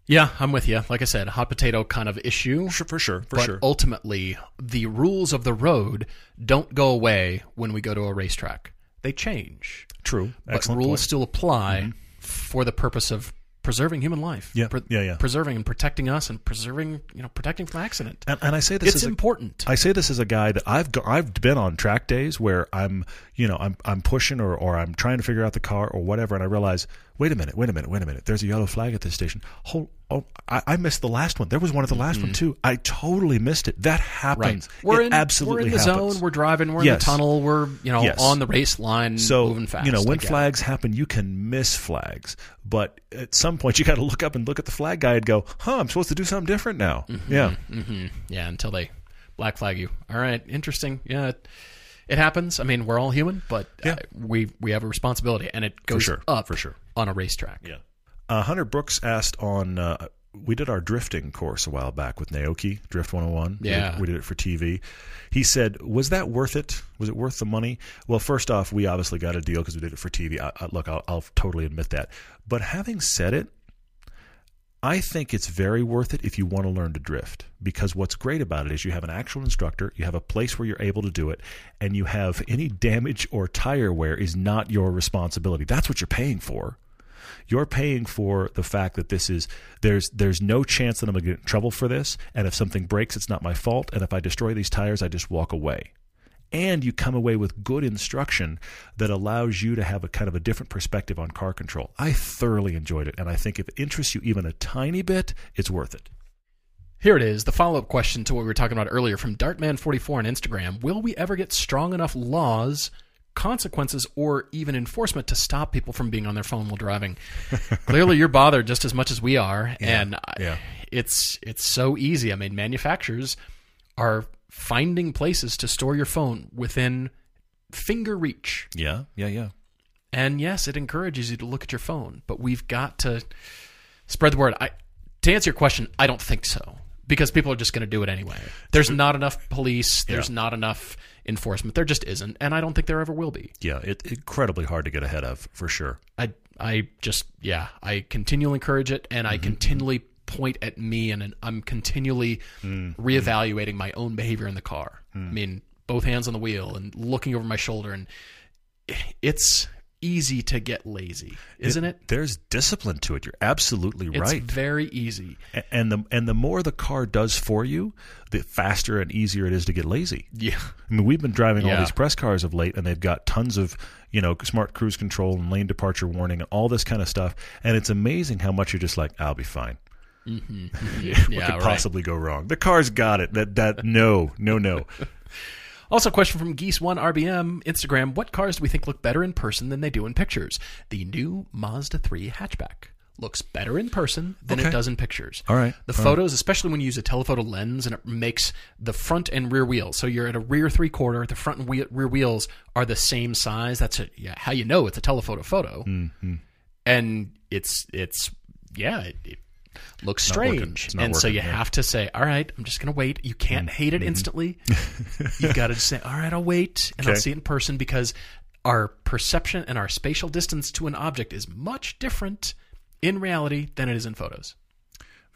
Yeah, I'm with you. Like I said, hot potato kind of issue. Sure, for sure, for but sure. ultimately, the rules of the road don't go away when we go to a racetrack. They change. True, But excellent rules point. still apply mm-hmm. for the purpose of preserving human life. Yeah, yeah, yeah. Preserving and protecting us and preserving, you know, protecting from accident. And, and I say this it's as important. I say this as a guy that I've go, I've been on track days where I'm you know I'm I'm pushing or or I'm trying to figure out the car or whatever, and I realize wait a minute, wait a minute, wait a minute. There's a yellow flag at this station. Hold, oh, I, I missed the last one. There was one at the last one too. I totally missed it. That Mm-hmm. right. happens. We're it in absolutely we're in the happens. zone. We're driving. We're in the tunnel. We're you know Yes. on the race line, so moving fast. you know when flags happen, you can miss flags, but at some point (laughs) you got to look up and look at the flag guy and go, "Huh, I'm supposed to do something different now." Yeah. hmm Yeah, until they black flag you. All right, interesting. Yeah, it, happens. I mean, we're all human, but Yeah. uh, we we have a responsibility, and it goes sure, up for sure. On a racetrack. Yeah. Uh, Hunter Brooks asked on. Uh, we did our drifting course a while back with Naoki, Drift 101. We did- Yeah. We did, it for TV. He said, Was that worth it? Was it worth the money? Well, first off, we obviously got a deal because we did it for TV. I, I, look, I'll, I'll totally admit that. But having said it, I think it's very worth it if you want to learn to drift because what's great about it is you have an actual instructor, you have a place where you're able to do it, and you have any damage or tire wear is not your responsibility. That's what you're paying for. You're paying for the fact that this is there's there's no chance that I'm going to get in trouble for this, and if something breaks, it's not my fault, and if I destroy these tires, I just walk away and you come away with good instruction that allows you to have a kind of a different perspective on car control. I thoroughly enjoyed it, and I think if it interests you even a tiny bit, it's worth it. Here it is, the follow up question to what we were talking about earlier from Dartman44 on Instagram. Will we ever get strong enough laws, consequences, or even enforcement to stop people from being on their phone while driving? (laughs) Clearly, you're bothered just as much as we are, and I- yeah. it's it's so easy. I mean, manufacturers are finding places to store your phone within finger reach. Yeah, yeah, yeah. And yes, it encourages you to look at your phone, but we've got to spread the word. I to answer your question, I don't think so because people are just going to do it anyway. There's not enough police. There's Yeah. not enough enforcement. There just isn't, and I don't think there ever will be. Yeah, it, incredibly hard to get ahead of for sure. I I just yeah, I continually encourage it, and I mm-hmm, continually mm-hmm. point at me, and, and I'm continually mm-hmm. reevaluating my own behavior in the car. I mm. mean, both hands on the wheel and looking over my shoulder, and it's easy to get lazy, isn't it? There's discipline to it. You're absolutely It's right. It's very easy. And the and the more the car does for you, the faster and easier it is to get lazy. Yeah. I mean, we've been driving all these press cars of late, and they've got tons of you know smart cruise control and lane departure warning and all this kind of stuff. And it's amazing how much you're just like, I'll be fine. Mm-hmm. (laughs) Mm-hmm. what Yeah, could right. possibly go wrong? The car's got it. That that no no no. (laughs) Also, a question from Geese1RBM Instagram. What cars do we think look better in person than they do in pictures? The new Mazda 3 hatchback looks better in person than Okay. it does in pictures. All right. The photos, especially when you use a telephoto lens and it makes the front and rear wheels. So you're at a rear three quarter, the front and wheel, rear wheels are the same size. That's a, yeah, how you know it's a telephoto photo. Mm-hmm. And it's, it's, yeah, it, it looks strange. And so you yeah. Mm-hmm. have to say, all right, I'm just going to wait. You can't hate it instantly. You've got to say, all right, I'll wait and I'll see it in person because our perception and our spatial distance to an object is much different in reality than it is in photos.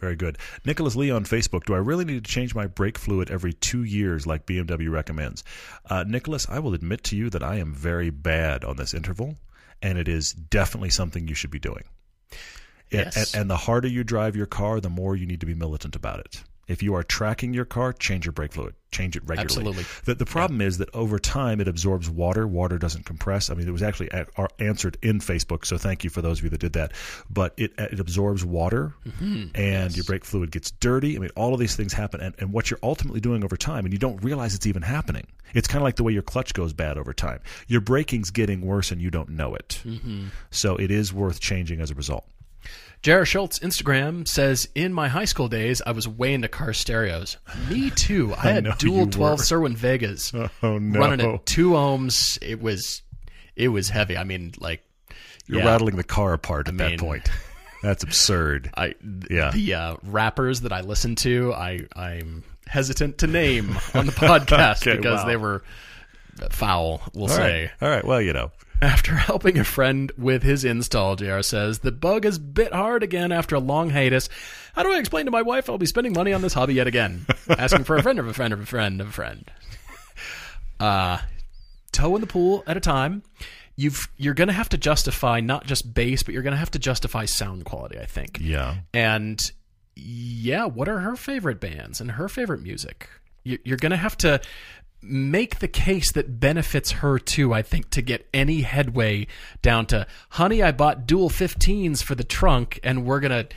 Very good. Nicholas Lee on Facebook. Do I really need to change my brake fluid every two years like BMW recommends? Uh, Nicholas, I will admit to you that I am very bad on this interval, and it is definitely something you should be doing. And- Yes. And, and the harder you drive your car, the more you need to be militant about it. If you are tracking your car, change your brake fluid. Change it regularly. Absolutely. The, the problem is that over time it absorbs water. Water doesn't compress. I mean, it was actually a- are answered in Facebook, so thank you for those of you that did that. But it it absorbs water, mm-hmm. and your brake fluid gets dirty. I mean, all of these things happen, and, and what you're ultimately doing over time, and you don't realize it's even happening. It's kind of like the way your clutch goes bad over time. Your braking's getting worse, and you don't know it. Mm-hmm. So it is worth changing as a result. Jared Schultz, Instagram, says, In my high school days, I was way into car stereos. Me too. (laughs) I had know dual 12. Cerwin-Vegas (laughs) Oh no! running at two ohms. It was it was heavy. I mean, like, You're yeah, rattling the car apart at that mean- point. That's absurd. (laughs) I, Yeah. The uh, rappers that I listened to, I, I'm hesitant to name on the podcast Okay, because wow. they were foul, we'll All say. right. All right. Well, you know. After helping a friend with his install, JR says, the bug is bit hard again after a long hiatus. How do I explain to my wife I'll be spending money on this hobby yet again? Asking for a friend of a friend of a friend of a friend. (laughs) Uh, toe in the pool at a time. You've, you're going to have to justify not just bass, but you're going to have to justify sound quality, I think. Yeah. And yeah, what are her favorite bands and her favorite music? You- You're going to have to make the case that benefits her too, I think, to get any headway down to, honey, I bought dual 15s for the trunk and we're going to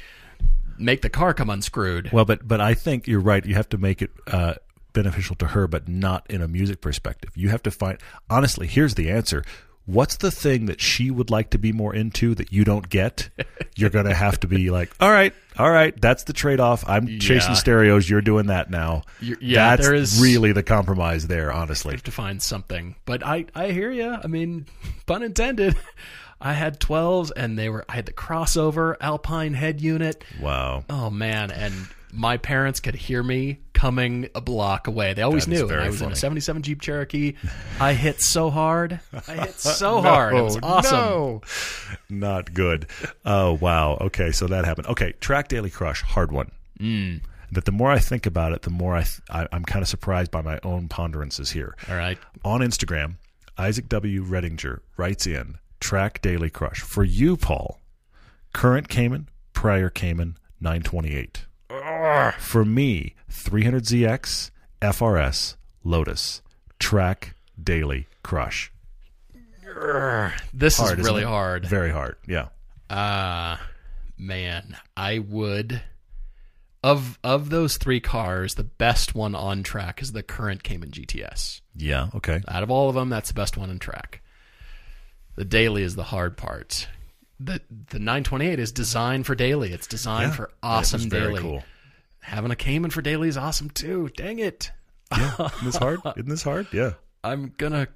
make the car come unscrewed. Well, but but I think you're right. You have to make it uh, beneficial to her, but not in a music perspective. You have to find honestly. Here's the answer. What's the thing that she would like to be more into that you don't get? (laughs) You're going to have to be like, all right, all right, that's the trade off. I'm chasing Yeah. stereos. You're doing that now. You're- yeah, that's there is- really the compromise there, honestly. have to find something. But I, I hear you. I mean, pun intended. (laughs) I had 12s and they were, I had the crossover Alpine head unit. Wow. Oh man, and my parents could hear me coming a block away. They always knew. I was in a 77 Jeep Cherokee. I hit so hard. I hit so (laughs) hard. It was awesome. No, not good. Oh wow. Okay, so that happened. Okay, track daily crush, hard one. Mm. That the more I think about it, the more I, th- I I'm kind of surprised by my own ponderances here. All right. On Instagram, Isaac W. Redinger writes in track daily crush for you, Paul. Current Cayman, prior Cayman, 928. For me, 300ZX, FRS, Lotus, track daily crush. This Hard, is isn't really it? hard. Very hard. Yeah. Uh man, I would of of those three cars, the best one on track is the current Cayman GTS. Yeah. Okay. Out of all of them, that's the best one in track. The daily is the hard part. The the 928 is designed for daily. It's designed Yeah. for awesome daily. cool. Having a Cayman for daily is awesome too. Dang it. Isn't this hard? Isn't this hard? Yeah. I'm gonna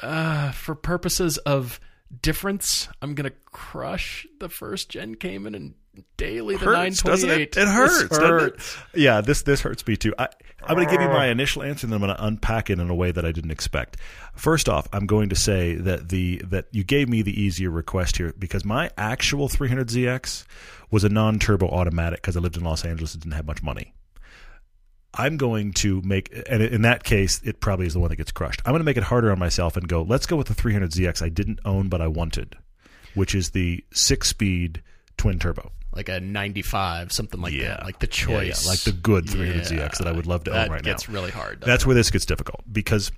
uh for purposes of difference, I'm gonna crush the first gen Cayman and daily the hurts, 928. it? It This hurts, it? hurts. Yeah, this this hurts me too. I, I'm going to give you my initial answer, and then I'm going to unpack it in a way that I didn't expect. First off, I'm going to say that the that you gave me the easier request here because my actual 300ZX was a non-turbo automatic because I lived in Los Angeles and didn't have much money. I'm going to make, and in that case, it probably is the one that gets crushed. I'm going to make it harder on myself and go, let's go with the 300ZX I didn't own but I wanted, which is the six-speed twin turbo. Like a 95, something like Yeah. that. Like the Yeah, yeah, choice. like the good 300ZX that I would love to own right now. That gets really hard. That's it? where this gets difficult because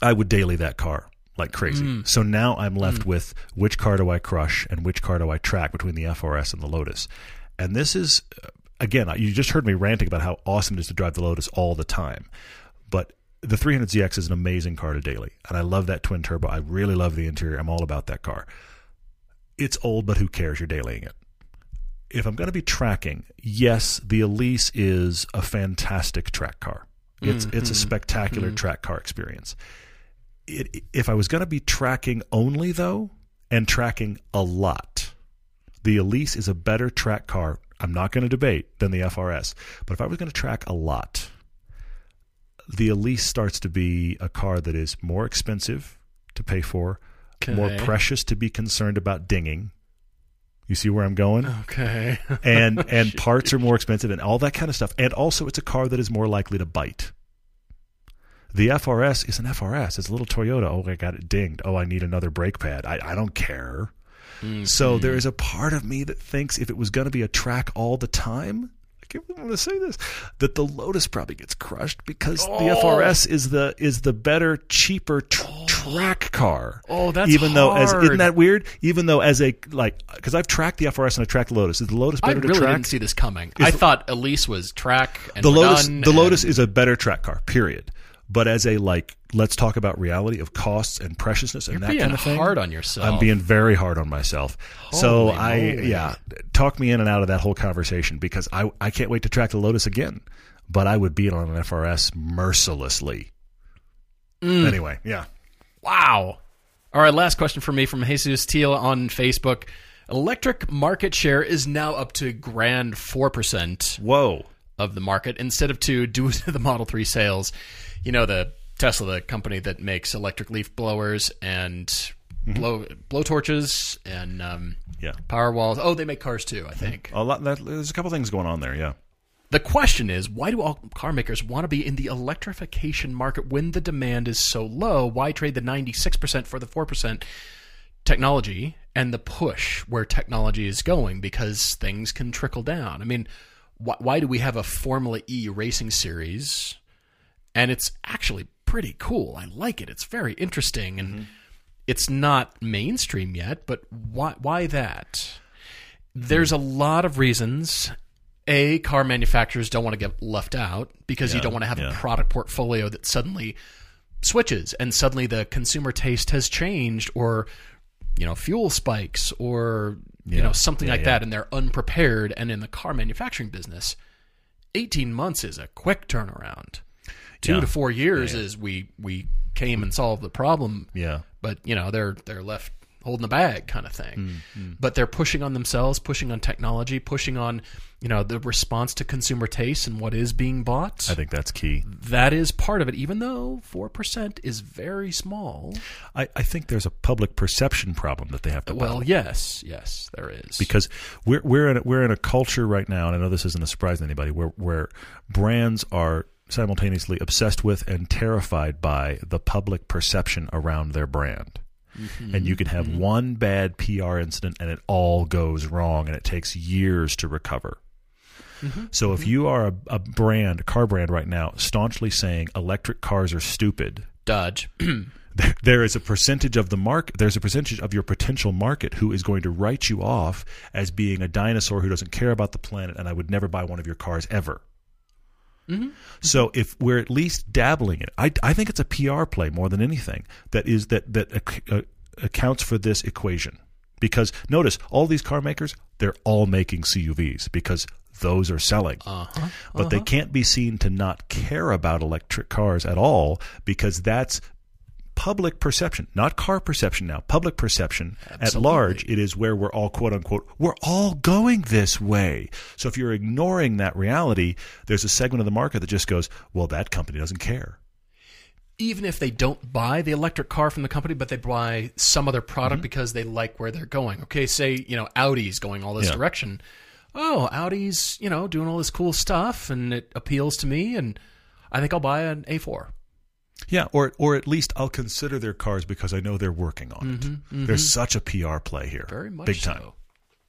I would daily that car like crazy. Mm. So now I'm left with which car do I crush and which car do I track between the FRS and the Lotus. And this is uh, again, you just heard me ranting about how awesome it is to drive the Lotus all the time. But the 300ZX is an amazing car to daily, and I love that twin turbo. I really love the interior. I'm all about that car. It's old, but who cares? You're dailying it if I'm going to be tracking, yes, the Elise is a fantastic track car. It's it's a spectacular track car experience. It, if I was going to be tracking only though, and tracking a lot, the Elise is a better track car. I'm not going to debate than the FRS, but if I was going to track a lot, the Elise starts to be a car that is more expensive to pay for, more precious to be concerned about dinging. You see where I'm going? Okay. and and (laughs) parts are more expensive and all that kind of stuff. And also, it's a car that is more likely to bite. The FRS is an FRS. It's a little Toyota. Oh, I got it dinged. Oh, I need another brake pad. I, I don't care. So mm-hmm. there is a part of me that thinks if it was going to be a track all the time, I can't going to say this, that the Lotus probably gets crushed because the oh. FRS is the is the better, cheaper tr- track car. Oh, oh that's even though as isn't that weird? Even though as a like because I've tracked the FRS and I tracked the Lotus. Is the Lotus better to track? I really track? didn't see this coming. I thought Elise was track and the Lotus done, the Lotus and- is a better track car. Period. But as a like, let's talk about reality of costs and preciousness and You're that kind of thing. hard on yourself. I'm being very hard on myself. so Holy I moly. yeah, talk me in and out of that whole conversation because I I can't wait to track the Lotus again. But I would beat on an FRS mercilessly. Mm. Anyway, yeah. Wow. All right, last question for me from Jesus Teal on Facebook. Electric market share is now up to grand 4% Whoa. Of the market instead of 2 due to (laughs) the Model 3 sales. You know, the Tesla, the company that makes electric leaf blowers and blow blow torches and um, Yeah. power walls. Oh, they make cars too, I think. A lot. That, there's a couple things going on there. Yeah. The question is, why do all car makers want to be in the electrification market when the demand is so low? Why trade the 96% for the 4% technology and the push where technology is going? Because things can trickle down. I mean, why, why do we have a Formula E racing series? And it's actually pretty cool. I like it. It's very interesting and mm-hmm. it's not mainstream yet, but why why that? Hmm. There's a lot of reasons. A, car manufacturers don't want to get left out because you don't want to have yeah. a product portfolio that suddenly switches and suddenly the consumer taste has changed or you know fuel spikes or you know something Yeah, like yeah. that and they're unprepared and in the car manufacturing business 18 months is a quick turnaround. 2 Yeah. to 4 years is we we came and solved the problem Yeah. but you know they're they're left holding the bag kind of thing. Mm, But they're pushing on themselves, pushing on technology, pushing on you know the response to consumer tastes and what is being bought. I think that's key. that is part of it, even though four percent is very small. I, I think there's a public perception problem that they have to Well, battle. yes, yes, there is. because we're we're in a, we're in a culture right now, and I know this isn't a surprise to anybody, where where brands are simultaneously obsessed with and terrified by the public perception around their brand. Mm-hmm. And you can have mm-hmm. one bad PR incident and it all goes wrong and it takes years to recover. Mm-hmm. So if you are a, a brand, a car brand right now, staunchly saying electric cars are stupid, Dodge. (clears throat) there, there is a percentage of the market there's a percentage of your potential market who is going to write you off as being a dinosaur who doesn't care about the planet and i would never buy one of your cars ever so if we're at least dabbling in it I, I think it's a pr play more than anything that is that that uh, accounts for this equation. Because notice all these car makers they're all making cuvs because those are selling. Uh-huh. but they can't be seen to not care about electric cars at all because that's public perception, not car perception now, public perception at large, it is where we're all quote unquote, we're all going this way. So if you're ignoring that reality, there's a segment of the market that just goes, well, that company doesn't care. even if they don't buy the electric car from the company, but they buy some other product Mm-hmm. because they like where they're going. Okay, say you know Audi's going all this Yeah. direction. Oh, Audi's you know doing all this cool stuff, and it appeals to me, and I think I'll buy an A4. Yeah, or or at least I'll consider their cars because I know they're working on it. There's such a PR play here, Mm-hmm, Very much big so. time.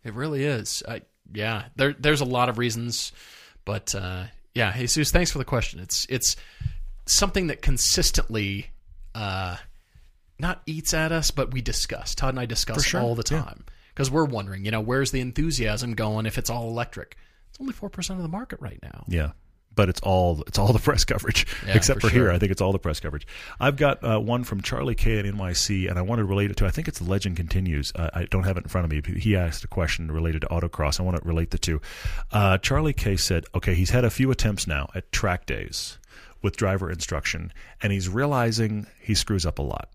It really is. I, yeah, there, there's a lot of reasons, but uh, yeah, Jesus, thanks for the question. It's it's something that consistently uh, not eats at us, but we discuss. Todd and I discuss sure, all the time because we're wondering, you know, where's the enthusiasm going if it's all electric? It's only four percent of the market right now. Yeah. But it's all it's all (laughs) the press coverage, Yeah, except for for, here. I think it's all the press coverage. I've got uh, one from Charlie K at NYC, and I want to relate it to. I think it's the Legend Continues. Uh, I don't have it in front of me. He asked a question related to autocross. I want to relate the two. Uh, Charlie K said, "Okay, he's had a few attempts now at track days with driver instruction, and he's realizing he screws up a lot."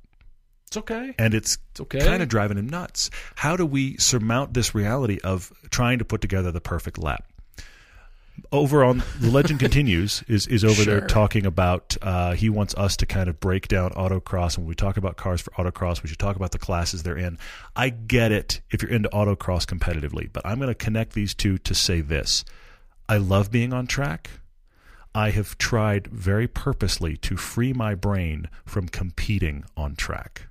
It's okay. and it's, okay. kind of driving him nuts. How do we surmount this reality of trying to put together the perfect lap? Over on the legend (laughs) continues is is over there talking about uh, he wants us to kind of break down autocross. And when we talk about cars for autocross, we should talk about the classes they're in. I get it if you're into autocross competitively, but I'm going to connect these two to say this: I love being on track. I have tried very purposely to free my brain from competing on track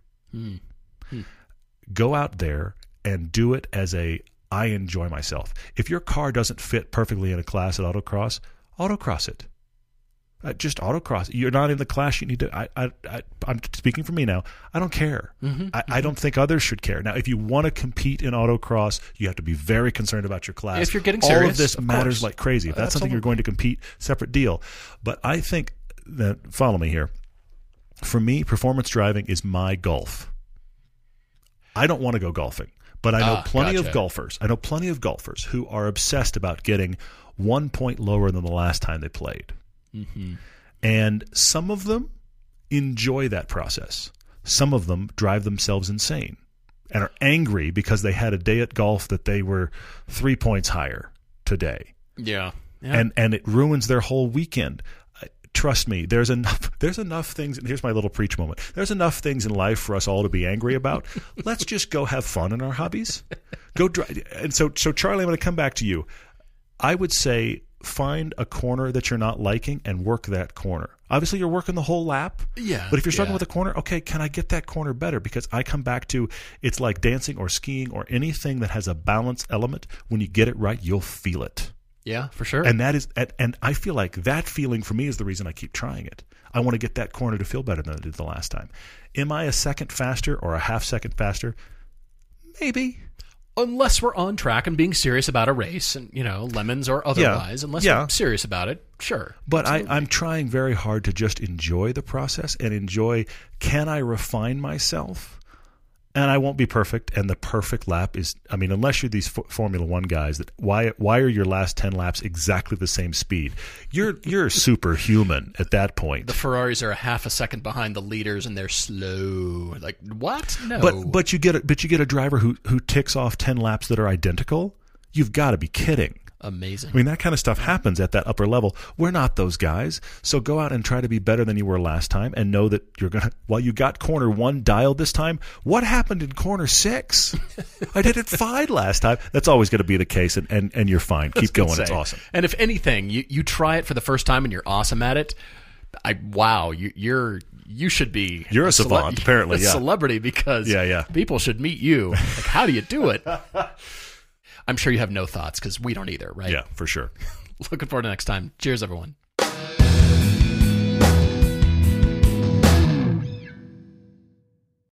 go out there and do it as a I enjoy myself. If your car doesn't fit perfectly in a class at autocross, autocross it. Uh, just autocross. You're not in the class. You need to. I, I, I, I'm speaking for me now. I don't care. I, I don't think others should care. Now, if you want to compete in autocross, you have to be very concerned about your class. If you're getting all serious, of this of matters course. like crazy. If that's something you're going to compete, separate deal. But I think that follow me here. For me, performance driving is my golf. I don't want to go golfing, but I know Ah, plenty gotcha. of golfers. I know plenty of golfers who are obsessed about getting one point lower than the last time they played. And some of them enjoy that process. Some of them drive themselves insane and are angry because they had a day at golf that they were three points higher today yeah. yeah. and and it ruins their whole weekend. Trust me, there's enough. (laughs) There's enough things. And here's my little preach moment. There's enough things in life for us all to be angry about. (laughs) Let's just go have fun in our hobbies. Go drive. And so, so Charlie, I'm going to come back to you. I would say find a corner that you're not liking and work that corner. Obviously, you're working the whole lap. Yeah, But if you're struggling yeah. with a corner, okay, can I get that corner better? Because I come back to it's like dancing or skiing or anything that has a balance element. When you get it right, you'll feel it yeah, for sure. and that is and- I feel like that feeling for me is the reason I keep trying it. I want to get that corner to feel better than I did the last time. Am I a second faster or a half second faster? Maybe. unless we're on track and being serious about a race and you know LeMons or otherwise unless Yeah. we're serious about it sure But I, I'm trying very hard to just enjoy the process and enjoy can I refine myself? And I won't be perfect. And the perfect lap is, I mean, unless you're these F- Formula One guys, that why why are your last ten laps exactly the same speed? You're you're superhuman at that point. the ferraris are a half a second behind the leaders and they're slow like what no But but you get a, but you get a driver who who ticks off ten laps that are identical. You've got to be kidding. Amazing I mean that kind of stuff happens at that upper level. We're not those guys. So go out and try to be better than you were last time, and know that you're gonna. (laughs) While you got corner one dialed this time, what happened in corner six? I did it fine last time. That's always going to be the case, and, and, and you're fine. Keep going. It's awesome. and if anything you, you try it for the first time and you're awesome at it i wow you, you're you should be You're a savant, apparently, a yeah. celebrity because Yeah, yeah. people should meet you like how do you do it (laughs) i'm sure you have no thoughts because we don't either right? Yeah, for sure. (laughs) looking forward to next time. Cheers everyone